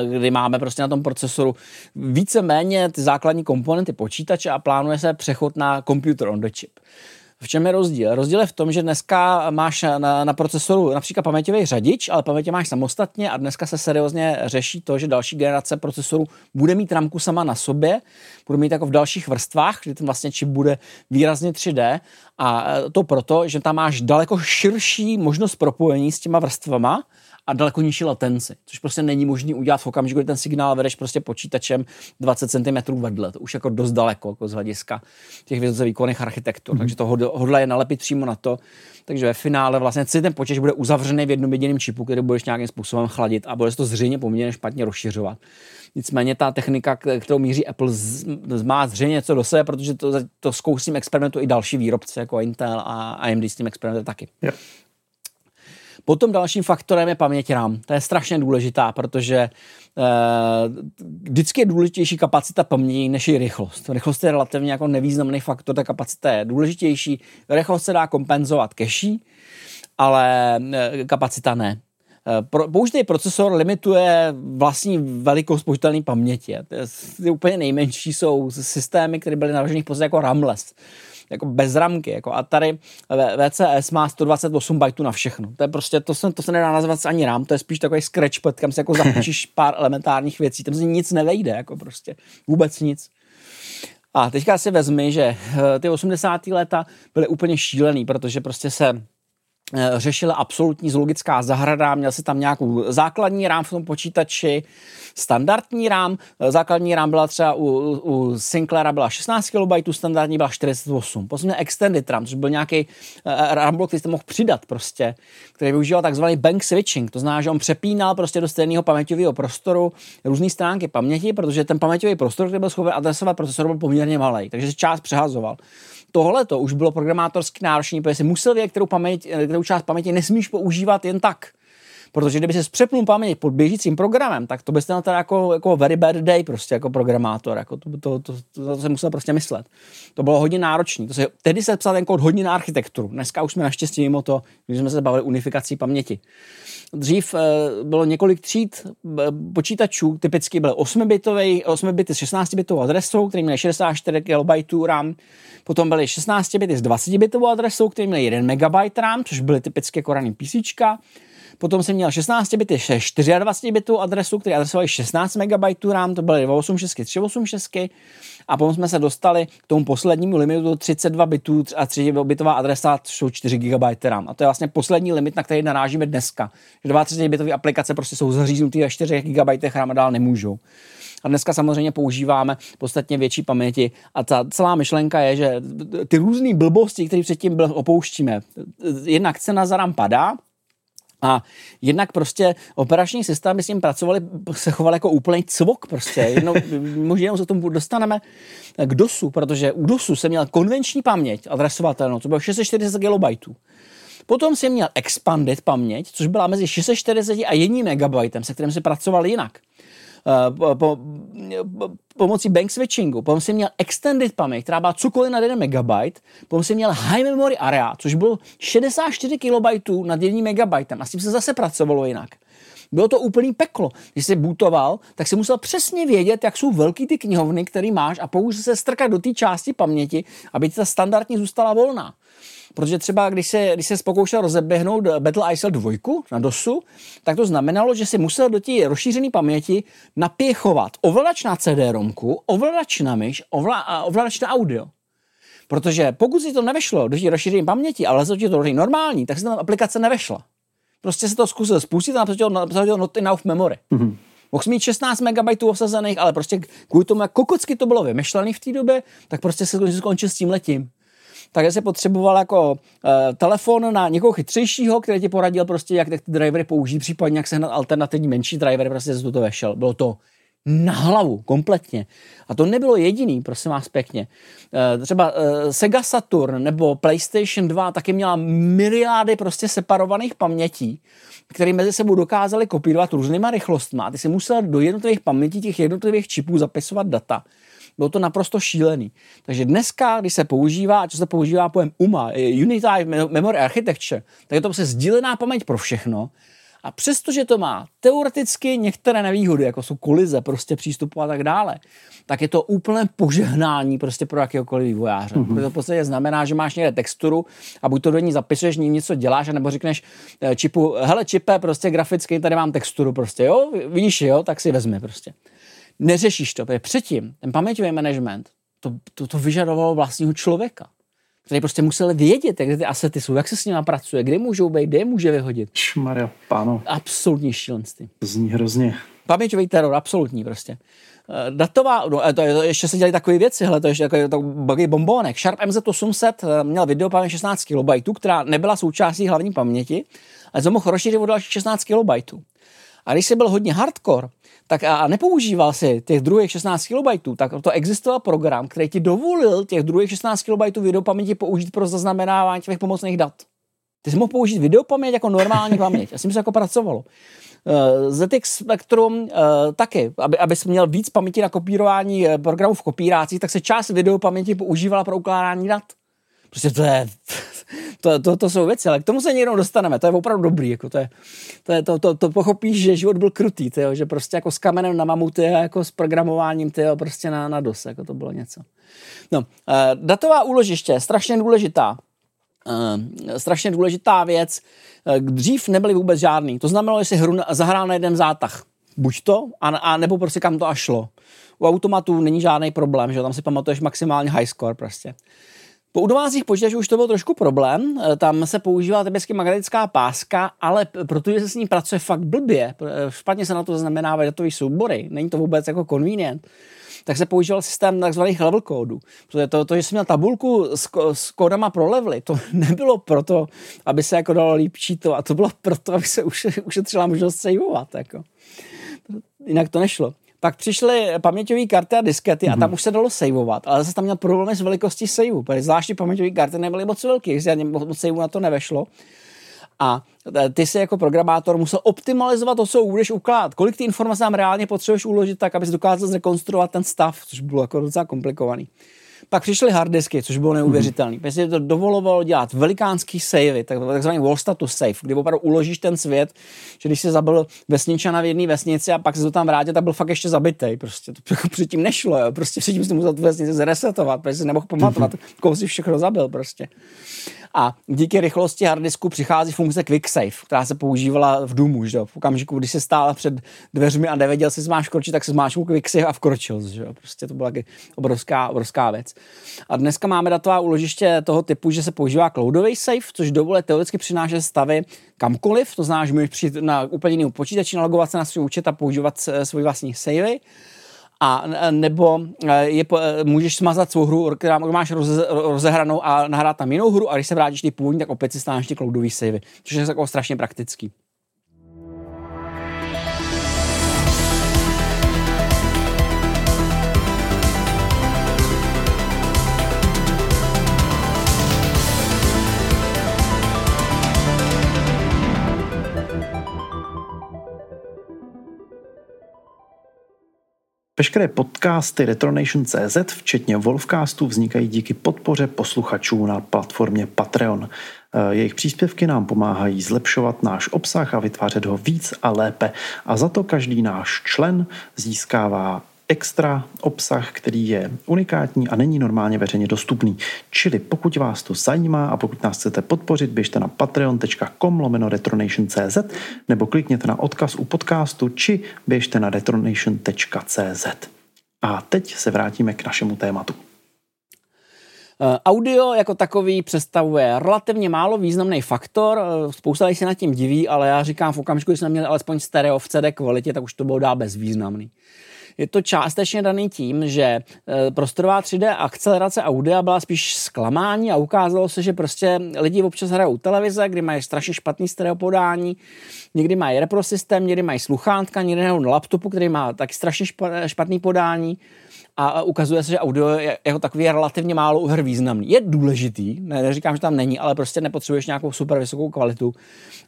kdy máme prostě na tom procesoru více méně ty základní komponenty počítače a plánuje se přechod na computer on the chip. V čem je rozdíl? Rozdíl je v tom, že dneska máš na, na procesoru například paměťový řadič, ale paměť máš samostatně a dneska se seriózně řeší to, že další generace procesorů bude mít ramku sama na sobě, bude mít jako v dalších vrstvách, kdy ten vlastně čip bude výrazně 3D a to proto, že tam máš daleko širší možnost propojení s těma vrstvama, a daleko nižší latenci, což prostě není možné udělat v okamžiku, kdy ten signál vedeš prostě počítačem 20 cm vedle. To už jako dost daleko jako z hlediska těch vysoce výkonných architektur. Mm-hmm. Takže to hodla je nalepit přímo na to. Takže ve finále vlastně celý ten počítač bude uzavřený v jednom jediném čipu, který budeš nějakým způsobem chladit a bude se to zřejmě poměrně špatně rozšiřovat. Nicméně ta technika, kterou míří Apple, má zřejmě něco do sebe, protože to, to zkouším experimentu i další výrobci, jako Intel a AMD s tím experimentuje taky. Yep. Potom dalším faktorem je paměť RAM. To je strašně důležitá, protože eh, vždycky je důležitější kapacita paměti než i rychlost. Rychlost je relativně jako nevýznamný faktor, ta kapacita je důležitější. Rychlost se dá kompenzovat cache, ale eh, kapacita ne. Eh, použitý procesor limituje vlastní velikost použitelné paměti. Ty úplně nejmenší jsou systémy, které byly naloženy v jako ramless jako bez ramky. Jako a tady VCS má 128 bajtů na všechno. To je prostě, to se, to se nedá nazvat ani RAM, to je spíš takový scratchpad, kam si jako zapíšeš pár elementárních věcí. Tam si nic nevejde, jako prostě vůbec nic. A teďka si vezmi, že eh, ty 80. léta byly úplně šílený, protože prostě se řešila absolutní zoologická zahrada, měl si tam nějakou základní rám v tom počítači, standardní rám, eh, základní rám byla třeba u, u Sinclaira byla 16 KB, standardní byla 48. Potom měl extended RAM, což byl nějaký uh, RAM block, který jste mohl přidat prostě, který využíval takzvaný bank switching, to znamená, že on přepínal prostě do stejného paměťového prostoru různé stránky paměti, protože ten paměťový prostor, který byl schopen adresovat procesor, byl poměrně malý, takže se část přehazoval tohle to už bylo programátorsky náročné, protože si musel vědět, kterou, paměť, kterou část paměti nesmíš používat jen tak. Protože kdyby se přepnul paměť pod běžícím programem, tak to bys měl teda jako, jako very bad day prostě jako programátor. Jako to, to, to, to, to, se musel prostě myslet. To bylo hodně náročné. Se, tehdy se psal ten kód hodně na architekturu. Dneska už jsme naštěstí mimo to, když jsme se bavili unifikací paměti. Dřív e, bylo několik tříd e, počítačů, typicky byly 8-bitový, 8 bity s 16-bitovou adresou, který měl 64 KB RAM, potom byly 16 bity s 20 bitovou adresou, který měl 1 MB RAM, což byly typicky jako raný PC. Potom jsem měl 16 bity 24 bitů adresu, který adresovali 16 MB RAM, to byly 286, 386 a potom jsme se dostali k tomu poslednímu limitu 32 bitů a 3 bitová adresa jsou 4 GB RAM. A to je vlastně poslední limit, na který narážíme dneska. 32 bitové aplikace prostě jsou zaříznuté ve 4 GB RAM a dál nemůžou. A dneska samozřejmě používáme podstatně větší paměti a ta celá myšlenka je, že ty různé blbosti, které předtím opouštíme, jednak cena za RAM padá, a jednak prostě operační systémy s ním pracovali, se chovali jako úplný cvok prostě. Jedno, možná se k tomu dostaneme k DOSu, protože u DOSu jsem měl konvenční paměť adresovatelnou, to bylo 640 KB. Potom jsem měl expanded paměť, což byla mezi 640 a 1 MB, se kterým se pracoval jinak. Eh, po, po, pomocí bank switchingu, potom si měl extended paměť, která byla cokoliv na 1 MB, potom si měl high memory area, což bylo 64 KB nad 1 MB a s tím se zase pracovalo jinak. Bylo to úplný peklo. Když jsi bootoval, tak si musel přesně vědět, jak jsou velký ty knihovny, který máš a pouze se strkat do té části paměti, aby ta standardní zůstala volná. Protože třeba, když se, když se pokoušel rozeběhnout Battle ISL 2 na DOSu, tak to znamenalo, že si musel do té rozšířené paměti napěchovat ovladač na CD-romku, ovladač na myš, ovla, ovladač na audio. Protože pokud si to nevešlo do té rozšířené paměti, ale lezlo ti to do normální, tak se tam aplikace nevešla. Prostě se to zkusil spustit a napsal to not enough memory. Mm-hmm. Mohl mít 16 MB osazených, ale prostě kvůli tomu, jak kokocky to bylo vymyšlené v té době, tak prostě se skončil s tím letím tak se potřeboval jako uh, telefon na někoho chytřejšího, který ti poradil prostě, jak, ty drivery použít, případně jak sehnat alternativní menší driver, prostě se to vešel. Bylo to na hlavu, kompletně. A to nebylo jediný, prosím vás pěkně. Uh, třeba uh, Sega Saturn nebo PlayStation 2 taky měla miliardy prostě separovaných pamětí, které mezi sebou dokázali kopírovat různýma rychlostmi. Ty si musel do jednotlivých pamětí těch jednotlivých čipů zapisovat data. Bylo to naprosto šílený. Takže dneska, když se používá, a co se používá pojem UMA, Unified Memory Architecture, tak je to prostě sdílená paměť pro všechno. A přestože to má teoreticky některé nevýhody, jako jsou kolize, prostě přístupu a tak dále, tak je to úplné požehnání prostě pro jakéhokoliv vývojáře. Mm-hmm. To v podstatě znamená, že máš někde texturu a buď to do ní zapisuješ, ní něco děláš, nebo řekneš eh, čipu, hele čipe, prostě graficky, tady mám texturu, prostě jo, vidíš jo, tak si vezmi prostě neřešíš to, protože předtím ten paměťový management to, to, to vyžadovalo vlastního člověka, který prostě musel vědět, jak ty asety jsou, jak se s nimi pracuje, kde můžou být, kde je může vyhodit. Šmaria, páno. Absolutní šílenství. Zní hrozně. Paměťový teror, absolutní prostě. Eh, datová, no, to, to, ještě se dělají takové věci, hele, to je jako to takový bombónek. Sharp MZ800 eh, měl video paměť 16 KB, která nebyla součástí hlavní paměti, ale to mohl rozšířit o další 16 KB. A když jsi byl hodně hardcore, tak a nepoužíval si těch druhých 16 KB, tak to existoval program, který ti dovolil těch druhých 16 KB videopaměti použít pro zaznamenávání těch pomocných dat. Ty jsi mohl použít videopaměť jako normální paměť. A s se jako pracovalo. Uh, ZX Spectrum uh, taky, aby, aby jsi měl víc paměti na kopírování uh, programů v kopírácích, tak se část videopaměti používala pro ukládání dat. Prostě to je, to, to, to jsou věci, ale k tomu se někdo dostaneme, to je opravdu dobrý, jako to, je, to, je, to, to, to pochopíš, že život byl krutý, tyjo, že prostě jako s kamenem na mamuty a jako s programováním tyjo, prostě na, na DOS, jako to bylo něco. No, uh, datová úložiště, strašně důležitá. Uh, strašně důležitá věc. Uh, dřív nebyly vůbec žádný. To znamenalo, že si hru zahrál na jeden zátah. Buď to, a, a nebo prostě kam to až šlo. U automatů není žádný problém, že tam si pamatuješ maximálně high score prostě. Po udovázích počítačů už to byl trošku problém, e, tam se používá typicky magnetická páska, ale protože se s ní pracuje fakt blbě, e, špatně se na to znamenávají datové soubory, není to vůbec jako convenient, tak se používal systém takzvaných level kódů. Protože to, to, že jsem měl tabulku s, s kódama pro levely, to nebylo proto, aby se jako dalo líp to, a to bylo proto, aby se ušetřila možnost saveovat. Jako. Jinak to nešlo. Pak přišly paměťové karty a diskety mm-hmm. a tam mhm. už se dalo saveovat, ale zase tam měl problémy s velikostí saveu, protože zvláště paměťové karty nebyly moc velké, moc saveu na to nevešlo. A ty si jako programátor musel optimalizovat to, co budeš ukládat. Kolik ty informací tam reálně potřebuješ uložit tak, abys dokázal zrekonstruovat ten stav, což bylo jako docela komplikovaný. Pak přišly harddisky, což bylo neuvěřitelné. Mm-hmm. Protože to dovolovalo dělat velikánský savey, takzvaný wall status save, kdy opravdu uložíš ten svět, že když se zabil vesničana v jedné vesnici a pak se to tam vrátil, tak byl fakt ještě zabitý. Prostě to jako předtím nešlo, jo. prostě předtím jsi musel tu vesnici zresetovat, protože si nemohl pamatovat, mm-hmm. koho si všechno zabil prostě. A díky rychlosti harddisku přichází funkce Quick Save, která se používala v Doomu, že v okamžiku, kdy se stála před dveřmi a nevěděl si zmáš kročit, tak se Quick Save a vkročil, že Prostě to byla obrovská, obrovská věc. A dneska máme datová úložiště toho typu, že se používá cloudový save, což dovoluje teoreticky přinášet stavy kamkoliv, to znamená, že můžeš přijít na úplně jiný počítači, nalogovat se na svůj účet a používat svůj vlastní savey a nebo e, je, e, můžeš smazat svou hru, která máš roze, rozehranou a nahrát tam jinou hru a když se vrátíš ty původní, tak opět si stáváš ty cloudový savey, což je jako strašně praktický. Veškeré podcasty Retronation.cz, včetně Wolfcastu, vznikají díky podpoře posluchačů na platformě Patreon. Eh, jejich příspěvky nám pomáhají zlepšovat náš obsah a vytvářet ho víc a lépe. A za to každý náš člen získává extra obsah, který je unikátní a není normálně veřejně dostupný. Čili pokud vás to zajímá a pokud nás chcete podpořit, běžte na patreon.com lomeno retronation.cz nebo klikněte na odkaz u podcastu či běžte na retronation.cz. A teď se vrátíme k našemu tématu. Eh, audio jako takový představuje relativně málo významný faktor, eh, spousta lidí se nad tím diví, ale já říkám v okamžiku, když jsme měli alespoň stereo v CD kvalitě, tak už to bylo dá bezvýznamný. Je to částečně daný tím, že e, prostorová 3D akcelerace audia byla spíš zklamání a ukázalo se, že prostě lidi občas hrajou televize, kdy mají strašně špatný stereopodání, někdy mají reprosystém, někdy mají sluchátka, někdy na laptopu, který má taky strašně špatný podání a ukazuje se, že audio je jako takový relativně málo uhr významný. Je důležitý, ne, neříkám, že tam není, ale prostě nepotřebuješ nějakou super vysokou kvalitu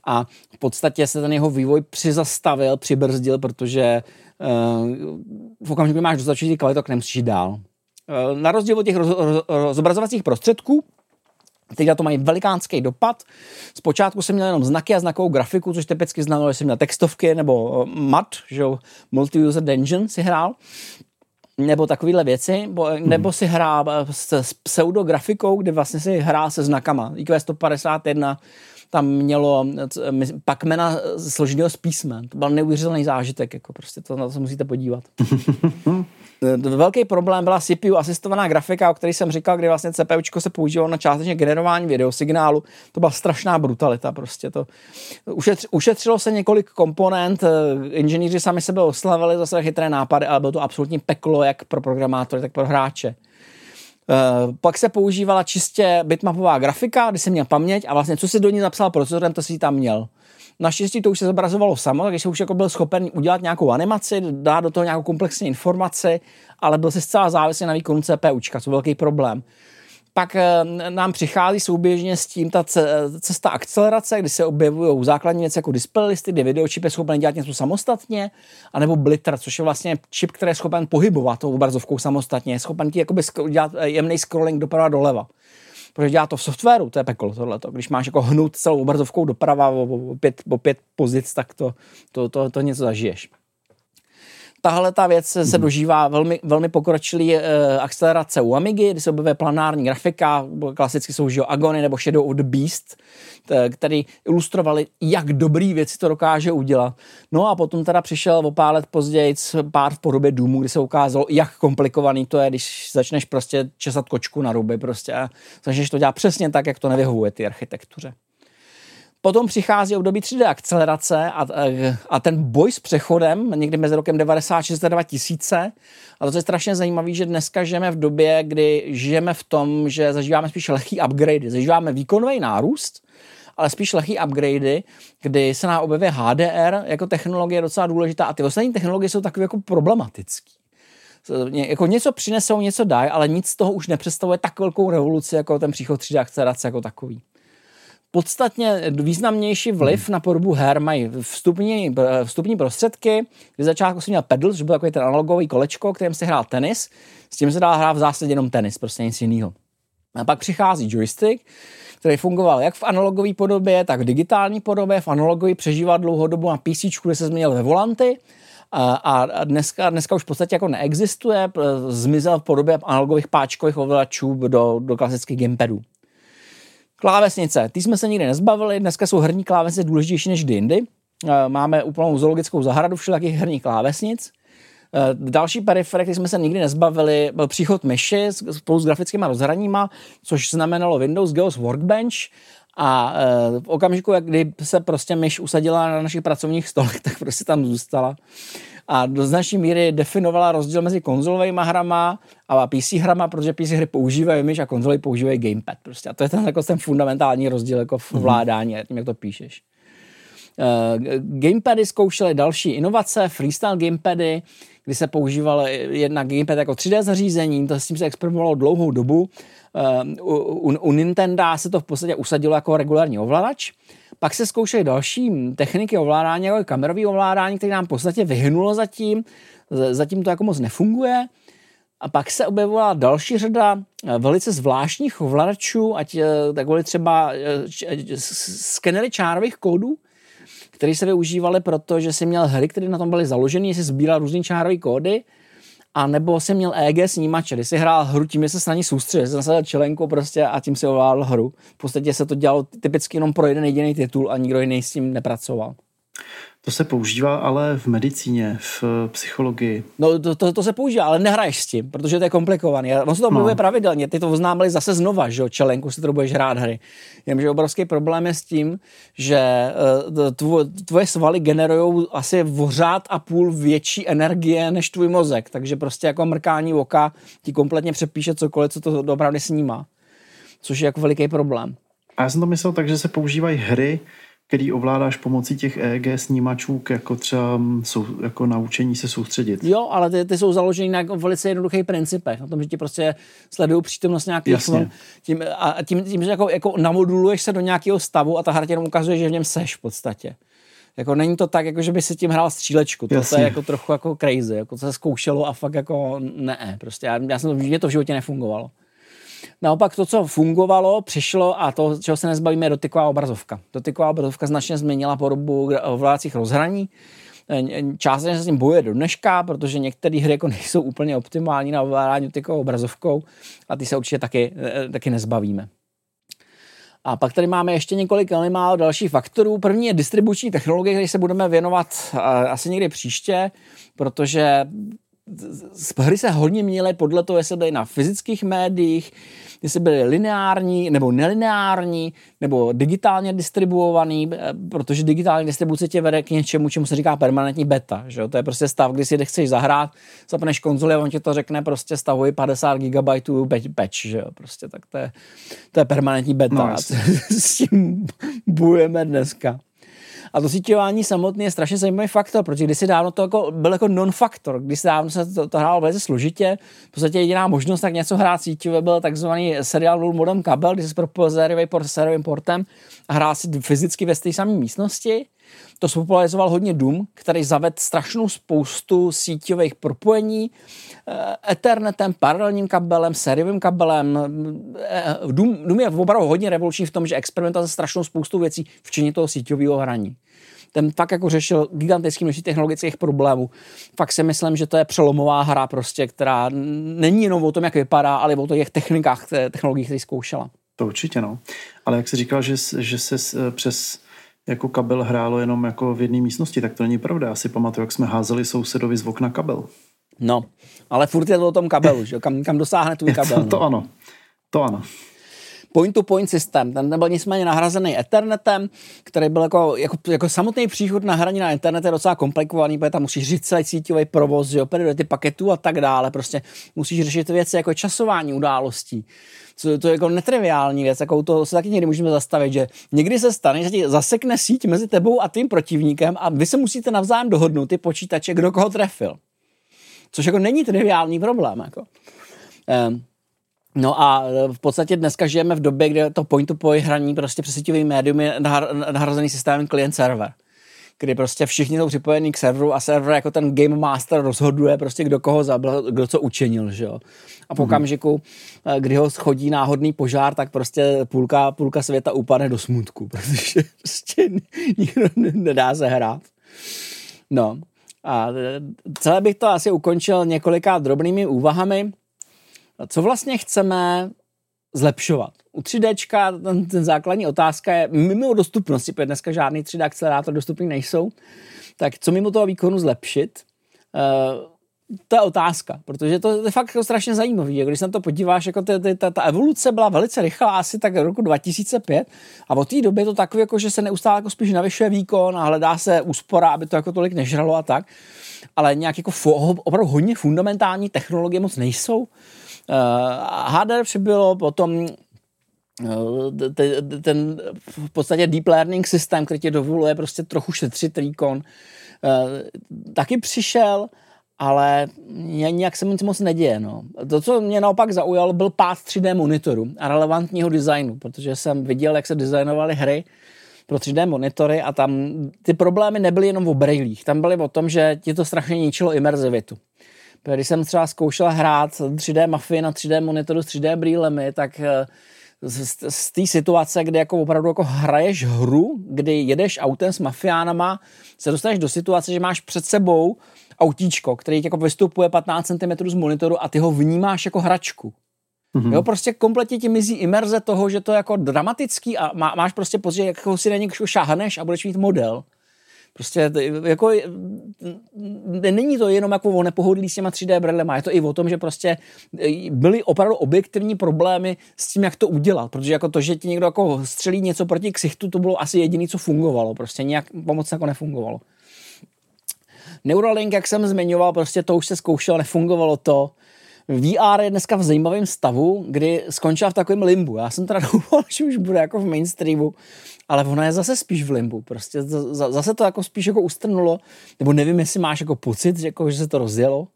a v podstatě se ten jeho vývoj přizastavil, přibrzdil, protože v okamžiku, kdy máš dostatečný kvalitu, tak nemusíš jít dál. Eh, na rozdíl od těch roz, roz, zobrazovacích prostředků, Teď na to mají velikánský dopad. Zpočátku jsem měl jenom znaky a znakovou grafiku, což typicky znamenalo, že jsem měl textovky nebo eh, MAT, že Multi-User Dungeon si hrál, nebo takovéhle věci, nebo si hrál eh, s, s pseudografikou, kde vlastně si hrál se znakama. IQ 151 tam mělo Pacmana složeného z písmen. To byl neuvěřitelný zážitek, jako prostě to, na to se musíte podívat. Velký problém byla CPU asistovaná grafika, o které jsem říkal, kdy vlastně CPU se používalo na částečně generování videosignálu. To byla strašná brutalita prostě. To ušetřilo se několik komponent, eh, inženýři sami sebe oslavili za své chytré nápady, ale bylo to absolutní peklo jak pro programátory, tak pro hráče. Uh, pak se používala čistě bitmapová grafika, kdy jsem měl paměť a vlastně co si do ní zapsal procesorem, to si tam měl. Naštěstí to už se zobrazovalo samo, takže už jako byl schopen udělat nějakou animaci, dát do toho nějakou komplexní informaci, ale byl si zcela závislý na výkonu CPUčka, co velký problém pak eh, nám přichází souběžně s tím ta cesta akcelerace, kdy se objevují základní věci jako display listy, kde videočip je schopen dělat něco samostatně, anebo blitter, což je vlastně čip, který je schopen pohybovat tou obrazovkou samostatně, je schopen ti dělat eh, jemný scrolling doprava doleva. Protože dělá to v softwaru, to je peklo tohleto. Když máš jako hnout celou obrazovkou doprava o, o, pět, o pět pozic, tak to, to, to, to něco zažiješ tahle ta věc se mm-hmm. dožívá velmi, velmi pokročilý uh, akcelerace u Amigy, kdy se objevuje planární grafika, klasicky jsou že Agony nebo Shadow of the Beast, který ilustrovali, jak dobrý věci to dokáže udělat. No a potom teda přišel o pár let později pár v podobě Doomu, kdy se ukázalo, jak komplikovaný to je, když začneš prostě česat kočku na ruby prostě a začneš to dělat přesně tak, jak to nevyhovuje ty architektuře. Potom přichází období 3D akcelerace a, a ten boj s přechodem někdy mezi rokem 96 a 2000. A to je strašně zajímavé, že dneska žijeme v době, kdy žijeme v tom, že zažíváme spíš lehký upgrade, zažíváme výkonový nárůst, ale spíš lehký upgrade, kdy se nám objeví HDR jako technologie docela důležitá. A ty ostatní technologie jsou takové jako problematické jako něco přinesou, něco dají, ale nic z toho už nepředstavuje tak velkou revoluci jako ten příchod 3D akcelerace jako takový podstatně významnější vliv hmm. na podobu her mají vstupní, vstupní prostředky, kdy začátku jsem měl pedal, že byl takový ten analogový kolečko, kterým se hrál tenis, s tím se dá hrát v zásadě jenom tenis, prostě nic jiného. A pak přichází joystick, který fungoval jak v analogové podobě, tak v digitální podobě. V analogové přežíval dlouhou dobu na PC, kde se změnil ve volanty, a, a dneska, dneska už v podstatě jako neexistuje, zmizel v podobě analogových páčkových ovladačů do, do klasických gamepadů. Klávesnice, ty jsme se nikdy nezbavili, dneska jsou herní klávesnice důležitější než jindy. Eh, máme úplnou zoologickou zahradu všelijakých herních klávesnic. Eh, další perifer, který jsme se nikdy nezbavili, byl příchod myši spolu s grafickými rozhraníma, což znamenalo Windows Geos Workbench a eh, v okamžiku, kdy se prostě myš usadila na našich pracovních stolech, tak prostě tam zůstala. A do značné míry definovala rozdíl mezi konzolovými hrama a PC hrama, protože PC hry používají myš a konzoly používají gamepad. Prostě. A to je ten, jako ten fundamentální rozdíl jako v mhm. vládání, tím, jak to píšeš. Uh, gamepady zkoušely další inovace, freestyle gamepady, kdy se používal jedna gamepad jako 3D zařízení, to s tím se experimentovalo dlouhou dobu. Uh, u, u Nintendo se to v podstatě usadilo jako regulární ovladač. Pak se zkoušely další techniky ovládání, jako kamerový ovládání, které nám v podstatě vyhnulo zatím. Zatím to jako moc nefunguje. A pak se objevovala další řada eh, velice zvláštních ovladačů, ať tak byly třeba skenery čárových kódů, které se využívaly proto, že si měl hry, které na tom byly založeny, si sbíral různý čárové kódy, a nebo si měl EG snímače, kdy si hrál hru, tím se na ní soustředil, si nasadil čelenku prostě a tím si ovládal hru. V podstatě se to dělalo typicky jenom pro jeden jediný titul a nikdo jiný s tím nepracoval. To se používá ale v medicíně, v psychologii. No to, to, to se používá, ale nehraješ s tím, protože to je komplikovaný. On se to mluví no. pravidelně, ty to oznámili zase znova, že jo, čelenku si to budeš hrát hry. Jenomže obrovský problém je s tím, že eh, tvoje, tvoje svaly generují asi vořád a půl větší energie než tvůj mozek, takže prostě jako mrkání oka ti kompletně přepíše cokoliv, co to opravdu snímá. Což je jako veliký problém. A já jsem to myslel tak, že se používají hry, který ovládáš pomocí těch EEG snímačů, jako třeba sou, jako naučení se soustředit. Jo, ale ty, ty jsou založeny na jako velice jednoduchých principech. Na tom, že ti prostě sledují přítomnost nějakých Jasně. Tím, a tím, tím, že jako, jako namoduluješ se do nějakého stavu a ta hra ti jenom ukazuje, že v něm seš v podstatě. Jako není to tak, jako že by si tím hrál střílečku. To, to je jako trochu jako crazy. Jako to se zkoušelo a fakt jako ne. Prostě já, já jsem, mě to v životě nefungovalo. Naopak to, co fungovalo, přišlo a to, čeho se nezbavíme, je dotyková obrazovka. Dotyková obrazovka značně změnila podobu ovládacích rozhraní. Částečně se s tím bojuje do dneška, protože některé hry jako nejsou úplně optimální na ovládání dotykovou obrazovkou a ty se určitě taky, eh, taky nezbavíme. A pak tady máme ještě několik velmi málo dalších faktorů. První je distribuční technologie, které se budeme věnovat eh, asi někdy příště, protože hry se hodně měly podle toho, jestli byly na fyzických médiích, jestli byly lineární nebo nelineární, nebo digitálně distribuovaný, eh, protože digitální distribuce tě vede k něčemu, čemu se říká permanentní beta. Že? To je prostě stav, kdy si chceš zahrát, zapneš konzoli a on ti to řekne prostě stavuj 50 GB patch, že jo? Prostě tak to je, to je permanentní beta. No, s tím bujeme dneska. A to síťování samotné je strašně zajímavý faktor, protože kdysi dávno to jako, byl jako non-faktor, když se dávno se to, to hrálo velice složitě, v podstatě jediná možnost, tak něco hrát síťově, byl takzvaný serial rule modem kabel, kdy se propojil s sériovým portem a hrál si fyzicky ve té samé místnosti. To spopularizoval hodně Doom, který zavedl strašnou spoustu síťových propojení, eh, Ethernetem, paralelním kabelem, sériovým kabelem. Eh, Doom, Doom je opravdu hodně revoluční v tom, že experimentoval se strašnou spoustu věcí, včetně toho síťového hraní ten fakt jako řešil gigantický množství technologických problémů. Fakt si myslím, že to je přelomová hra prostě, která není jenom o tom, jak vypadá, ale o těch technikách, technologií, které zkoušela. To určitě, no. Ale jak jsi říkal, že, že se přes jako kabel hrálo jenom jako v jedné místnosti, tak to není pravda. Já si pamatuju, jak jsme házeli sousedovi z okna kabel. No, ale furt je to o tom kabelu, že? Kam, kam dosáhne tvůj kabel. To, to ano, to ano point-to-point systém. Ten byl nicméně nahrazený Ethernetem, který byl jako, jako, jako samotný příchod na hraní na internet je docela komplikovaný, protože tam musíš říct celý síťový provoz, že ty paketů a tak dále. Prostě musíš řešit věci jako časování událostí. Co, to je jako netriviální věc, jako to se taky někdy můžeme zastavit, že někdy se stane, že ti zasekne síť mezi tebou a tím protivníkem a vy se musíte navzájem dohodnout, ty počítače, kdo koho trefil. Což jako není triviální problém. Jako. Um, No a e, v podstatě dneska žijeme v době, kde to point-to-point hraní prostě přes síťový médium je nahrazený systémem client-server kdy prostě všichni jsou připojení k serveru a server jako ten game master rozhoduje prostě kdo koho zabil, kdo co učinil, že jo. A po mm-hmm. okamžiku, e, kdy ho schodí náhodný požár, tak prostě půlka, půlka světa upadne do smutku, protože prostě nikdo nedá se hrát. No a e, celé bych to asi ukončil několika drobnými úvahami, co vlastně chceme zlepšovat u 3D ten, ten základní otázka je mimo dostupnosti, protože dneska žádný 3D akcelerátor dostupný nejsou, tak co mimo toho výkonu zlepšit? Uh, to je otázka, protože to je fakt jako strašně zajímavý. Když se na to podíváš, jako ta, ta, ta evoluce byla velice rychlá, asi tak roku 2005 a od té doby je to takové, jako, že se neustále jako spíš navyšuje výkon a hledá se úspora, aby to jako tolik nežralo a tak. Ale nějak jako opravdu hodně fundamentální technologie moc nejsou. Uh, eh, HDR přibylo potom eh, ten v podstatě deep learning systém, který ti dovoluje prostě trochu šetřit výkon, uh, taky přišel ale nějak se moc neděje. No. To, co mě naopak zaujalo, byl pád 3D monitoru a relevantního designu, protože jsem viděl, jak se designovaly hry pro 3D monitory a tam ty problémy nebyly jenom o brailích, tam byly o tom, že ti to strašně ničilo imerzivitu. Když jsem třeba zkoušel hrát 3D mafii na 3D monitoru s 3D brýlemi, tak eh, z, z té situace, kdy jako opravdu jako hraješ hru, kdy jedeš autem s mafiánama, se dostaneš do situace, že máš před sebou autíčko, který jako vystupuje 15 cm z monitoru a ty ho vnímáš jako hračku. Mm-hmm. Jo, prostě kompletně ti mizí imerze toho, že to je jako dramatický a má, máš prostě pocit, že jako si na někoho šáhneš a budeš mít model. Prostě jako, není to jenom jako o nepohodlí s těma 3D brýlema, je to i o tom, že prostě e, byly opravdu objektivní problémy s tím, jak to udělat, protože jako to, že ti někdo jako střelí něco proti ksichtu, to bylo asi jediné, co fungovalo, prostě nějak pomoc jako nefungovalo. Neuralink, jak jsem zmiňoval, prostě to už se zkoušelo, nefungovalo to. VR je dneska v zajímavém stavu, kdy skončila v takovém limbu. Já jsem teda doufal, že už bude jako v mainstreamu, ale ona je zase spíš v limbu. Prostě zase to jako spíš jako ustrnulo, nebo nevím, jestli máš jako pocit, že, jako, že se to rozjelo.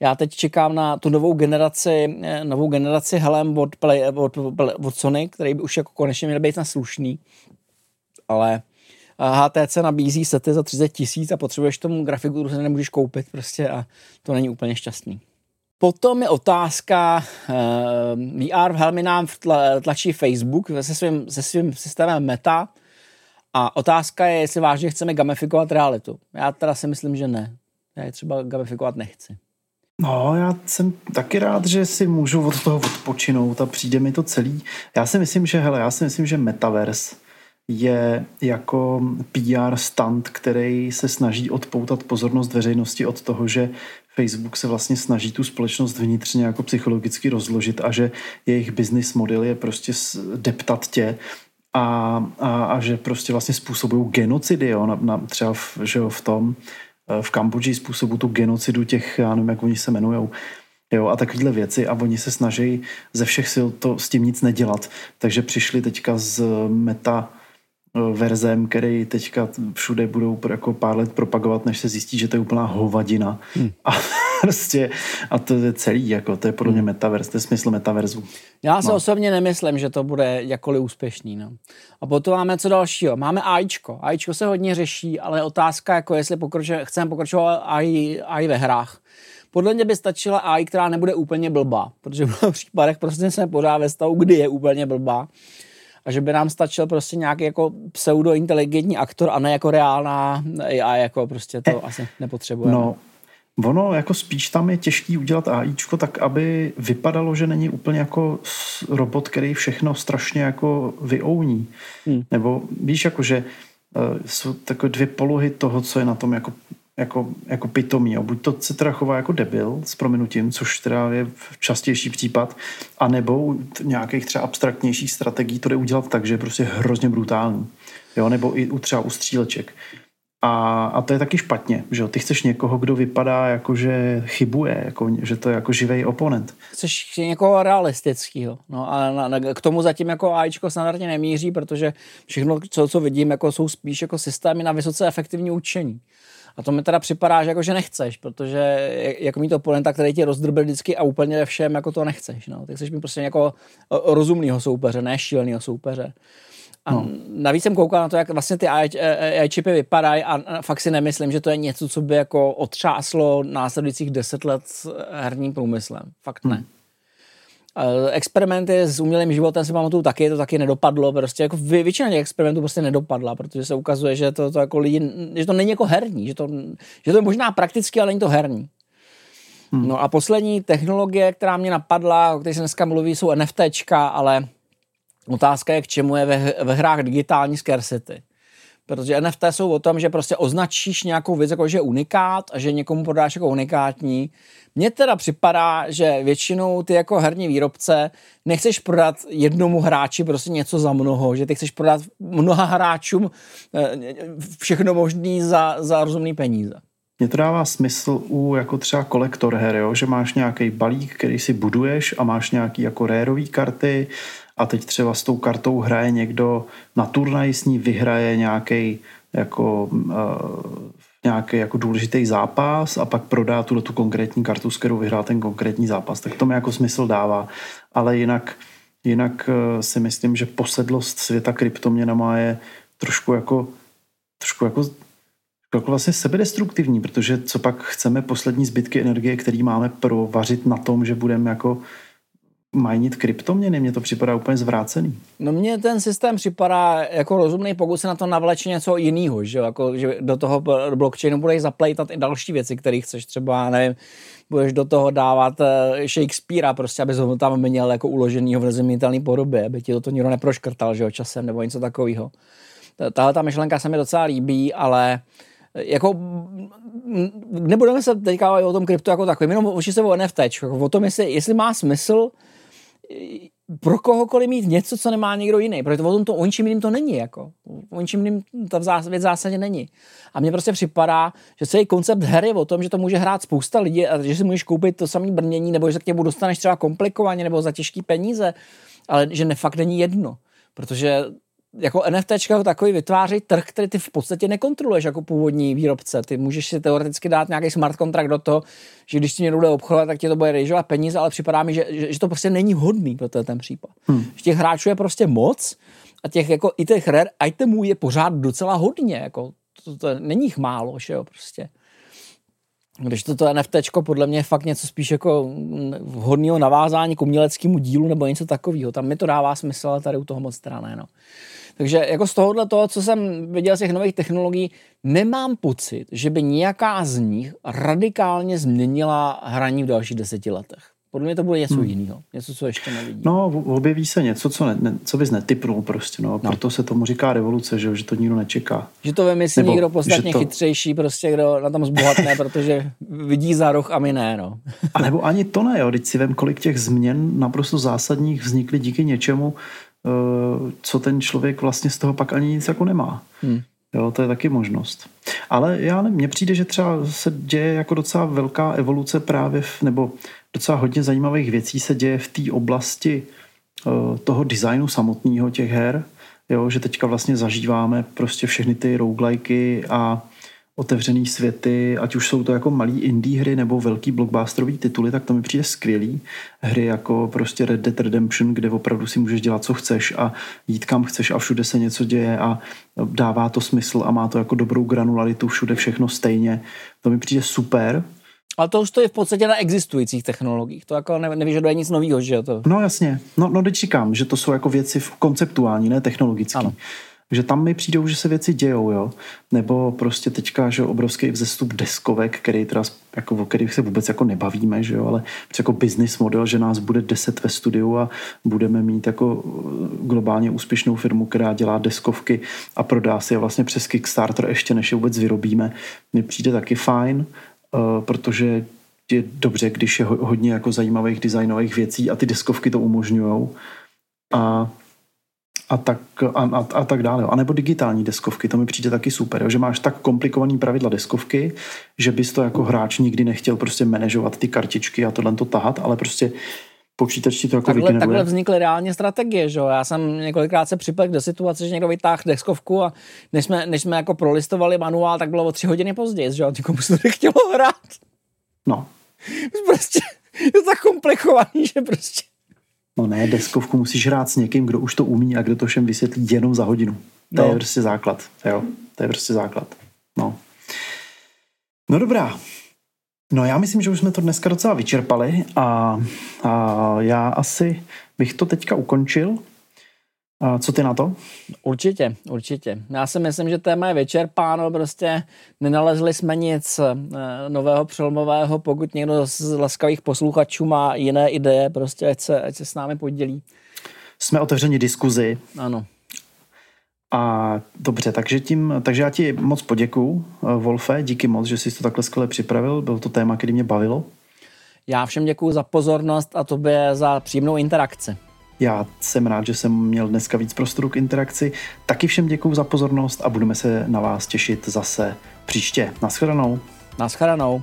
Já teď čekám na tu novou generaci, eh, novou generaci helem od, Play, od, od Sony, který by už jako konečně měl být na slušný. Ale HTC nabízí sety za 30 tisíc a potřebuješ tomu grafiku, kterou se nemůžeš koupit prostě a to není úplně šťastný. Potom je otázka, uh, eh, VR v helmy nám tlačí Facebook se svým, se svým systémem Meta a otázka je, jestli vážně chceme gamifikovat realitu. Já teda si myslím, že ne. Já je třeba gamifikovat nechci. No, já jsem taky rád, že si můžu od toho odpočinout a přijde mi to celý. Já si myslím, že hele, já si myslím, že Metaverse je jako PR stand, který se snaží odpoutat pozornost veřejnosti od toho, že Facebook se vlastně snaží tu společnost vnitřně jako psychologicky rozložit a že jejich business model je prostě deptat tě a, a, a že prostě vlastně způsobují genocidy, jo, na, na, třeba v, že jo, v tom, eh, v Kambodži způsobují tu genocidu těch, já nevím, jak oni se jmenují, Jo, a takovéhle věci a oni se snaží ze všech sil to s tím nic nedělat. Takže přišli teďka z meta verzem, který teďka všude budou jako pár let propagovat, než se zjistí, že to je úplná hovadina. Hmm. A prostě, a to je celý, jako, to je podle mě hmm. metaverse, to je smysl metaverzu. Já se no. osobně nemyslím, že to bude jakkoliv úspěšný. No. A potom máme co dalšího. Máme AIčko. AIčko se hodně řeší, ale otázka, jako jestli pokroče, chceme pokračovat AI, AI ve hrách. Podle mě by stačila AI, která nebude úplně blbá, protože v případech prostě jsme pořád ve stavu, kdy je úplně blbá a že by nám stačil prostě nějaký jako pseudo-inteligentní aktor a ne jako reálná AI, jako prostě to eh, asi nepotřebujeme. No, Ono jako spíš tam je těžký udělat AIčko tak, aby vypadalo, že není úplně jako robot, který všechno strašně jako vyouní. Hmm. Nebo víš, jako že uh, jsou takové dvě polohy toho, co je na tom jako jako, jako pitomí. Jo. Buď to se teda chová jako debil s prominutím, což teda je častější případ, anebo nějakých třeba abstraktnějších strategií to jde udělat tak, že je prostě hrozně brutální. Jo, nebo i u třeba u stříleček. A, a to je taky špatně, že Ty chceš někoho, kdo vypadá jako, že chybuje, jako, že to je jako živý oponent. Chceš někoho realistického. No a na, na, k tomu zatím jako AIčko standardně nemíří, protože všechno, co, co vidím, jako jsou spíš jako systémy na vysoce efektivní učení. A to mi teda připadá, že, jako, že nechceš, protože jako mít oponenta, který ti rozdrbil vždycky a úplně ve všem, jako to nechceš. No. Tak chceš mít prostě jako rozumného soupeře, ne šíleného soupeře. A no. navíc jsem koukal na to, jak vlastně ty AI čipy vypadají a fakt si nemyslím, že to je něco, co by jako otřáslo následujících deset let herním průmyslem. Fakt ne. Hmm. Experimenty s umělým životem si pamatuju taky, to taky nedopadlo, prostě jako většina těch experimentů prostě nedopadla, protože se ukazuje, že to, to jako lidi, že to není jako herní, že to, že to je možná prakticky, ale není to herní. Hmm. No a poslední technologie, která mě napadla, o které se dneska mluví, jsou NFTčka, ale Otázka je, k čemu je ve, ve hrách digitální scarcity. Protože NFT jsou o tom, že prostě označíš nějakou věc jako, že je unikát a že někomu podáš jako unikátní. Mně teda připadá, že většinou ty jako herní výrobce nechceš prodat jednomu hráči prostě něco za mnoho, že ty chceš prodat mnoha hráčům eh, všechno možný za, za rozumný peníze. Mně to dává smysl u jako třeba kolektor her, jo? že máš nějaký balík, který si buduješ a máš nějaký jako rérový karty a teď třeba s tou kartou hraje někdo na turnaj s ní vyhraje nějaký jako, uh, nějaký jako důležitý zápas a pak prodá tu, tu konkrétní kartu, s kterou vyhrál ten konkrétní zápas. Tak to mi jako smysl dává. Ale jinak, jinak uh, si myslím, že posedlost světa kryptoměnama je trošku jako trošku jako jako vlastně sebedestruktivní, protože co pak chceme poslední zbytky energie, které máme provařit na tom, že budeme jako majnit kryptoměny, mně to připadá úplně zvrácený. No mně ten systém připadá jako rozumný, pokud se na to navleče něco jiného, že, jako, že do toho blockchainu budeš zaplejtat i další věci, které chceš třeba, nevím, budeš do toho dávat eh, Shakespearea, prostě, aby ho tam měl jako uloženýho v nezemitelné podobě, aby ti to nikdo neproškrtal, že časem, nebo něco takového. Tahle ta myšlenka se mi docela líbí, ale jako nebudeme se teďka o tom kryptu jako takovým, jenom určitě se o NFT, jako o tom, jestli, jestli má smysl pro kohokoliv mít něco, co nemá někdo jiný. Protože o tom to o ničím jiným to není. Jako. O ničím jiným ta věc v zásadě není. A mně prostě připadá, že celý koncept hry je o tom, že to může hrát spousta lidí a že si můžeš koupit to samé brnění, nebo že k němu dostaneš třeba komplikovaně, nebo za těžké peníze, ale že ne, fakt není jedno. Protože jako NFT jako takový vytváří trh, který ty v podstatě nekontroluješ jako původní výrobce. Ty můžeš si teoreticky dát nějaký smart kontrakt do toho, že když ti někdo bude obchodovat, tak ti to bude rejžovat peníze, ale připadá mi, že, že, že to prostě není vhodný pro ten případ. Hmm. Že těch hráčů je prostě moc a těch jako i těch rare itemů je pořád docela hodně. Jako, to, to, to není jich málo, že jo, prostě. Když toto NFT podle mě je fakt něco spíš jako vhodného navázání k uměleckému dílu nebo něco takového. Tam mi to dává smysl, ale tady u toho moc teda ne. No. Takže jako z tohohle toho, co jsem viděl z těch nových technologií, nemám pocit, že by nějaká z nich radikálně změnila hraní v dalších deseti letech. Podle mě to bude něco hmm. jiného, něco, co ještě nevidím. No, objeví se něco, co, ne, ne, co bys netypnul prostě, no. no. Proto se tomu říká revoluce, že, že to nikdo nečeká. Že to vymyslí Nebo, někdo podstatně to... chytřejší, prostě, kdo na tom zbohatne, protože vidí za roh a my ne, no. a nebo ani to ne, jo. Teď si vem, kolik těch změn naprosto zásadních vznikly díky něčemu, co ten člověk vlastně z toho pak ani nic jako nemá. Hmm. Jo, to je taky možnost. Ale já nevím, mně přijde, že třeba se děje jako docela velká evoluce právě, v, nebo docela hodně zajímavých věcí se děje v té oblasti uh, toho designu samotného těch her, jo, že teďka vlastně zažíváme prostě všechny ty roguelikey a otevřený světy, ať už jsou to jako malý indie hry nebo velký blockbusterový tituly, tak to mi přijde skvělý. Hry jako prostě Red Dead Redemption, kde opravdu si můžeš dělat, co chceš a jít kam chceš a všude se něco děje a dává to smysl a má to jako dobrou granularitu, všude všechno stejně. To mi přijde super. Ale to už to je v podstatě na existujících technologiích. To jako nevyžaduje nic nového, že jo? To... No jasně. No, no teď říkám, že to jsou jako věci konceptuální, ne technologické. Takže tam mi přijdou, že se věci dějou, jo. Nebo prostě teďka, že obrovský vzestup deskovek, který teda, jako, o kterých se vůbec jako nebavíme, že jo, ale jako business model, že nás bude deset ve studiu a budeme mít jako eh, globálně úspěšnou firmu, která dělá deskovky a prodá si je vlastně přes Kickstarter ještě než je vůbec vyrobíme, mi přijde taky fajn, eh, protože je dobře, když je hodně jako zajímavých designových věcí a ty deskovky to umožňují. A a tak, a, a, a tak dále. A nebo digitální deskovky, to mi přijde taky super, jo? že máš tak komplikovaný pravidla deskovky, že bys to jako hráč nikdy nechtěl prostě manažovat ty kartičky a tohle to tahat, ale prostě počítač ti to jako takhle, vygeneruje. Takhle vznikly reálně strategie, že jo? Já jsem několikrát se připlek do situace, že někdo vytáhl deskovku a než jsme, než jsme jako prolistovali manuál, tak bylo o tři hodiny později, že jo? Ty komu se to nechtělo hrát. No. Prostě je to tak komplikovaný, že prostě No ne, deskovku musíš hrát s někým, kdo už to umí a kdo to všem vysvětlí jenom za hodinu. To no. je prostě základ. Jo, to je prostě základ. No. No dobrá. No já myslím, že už jsme to dneska docela vyčerpali a, a já asi bych to teďka ukončil. A co ty na to? Určitě, určitě. Já si myslím, že téma je vyčerpáno, prostě nenalezli jsme nic eh, nového přelomového, pokud někdo z laskavých posluchačů má jiné ideje, prostě ať se, ať se s námi podělí. jsme otevřeni diskuzi. Ano. A dobře, takže, tím, takže já ti moc poděkuju, Wolfe, díky moc, že jsi to takhle skvěle připravil. Bylo to téma, který mě bavilo. Já všem děkuji za pozornost a tobě za příjemnou interakci. Já jsem rád, že jsem měl dneska víc prostoru k interakci. Taky všem děkuji za pozornost a budeme se na vás těšit zase příště. Naschledanou. Naschledanou.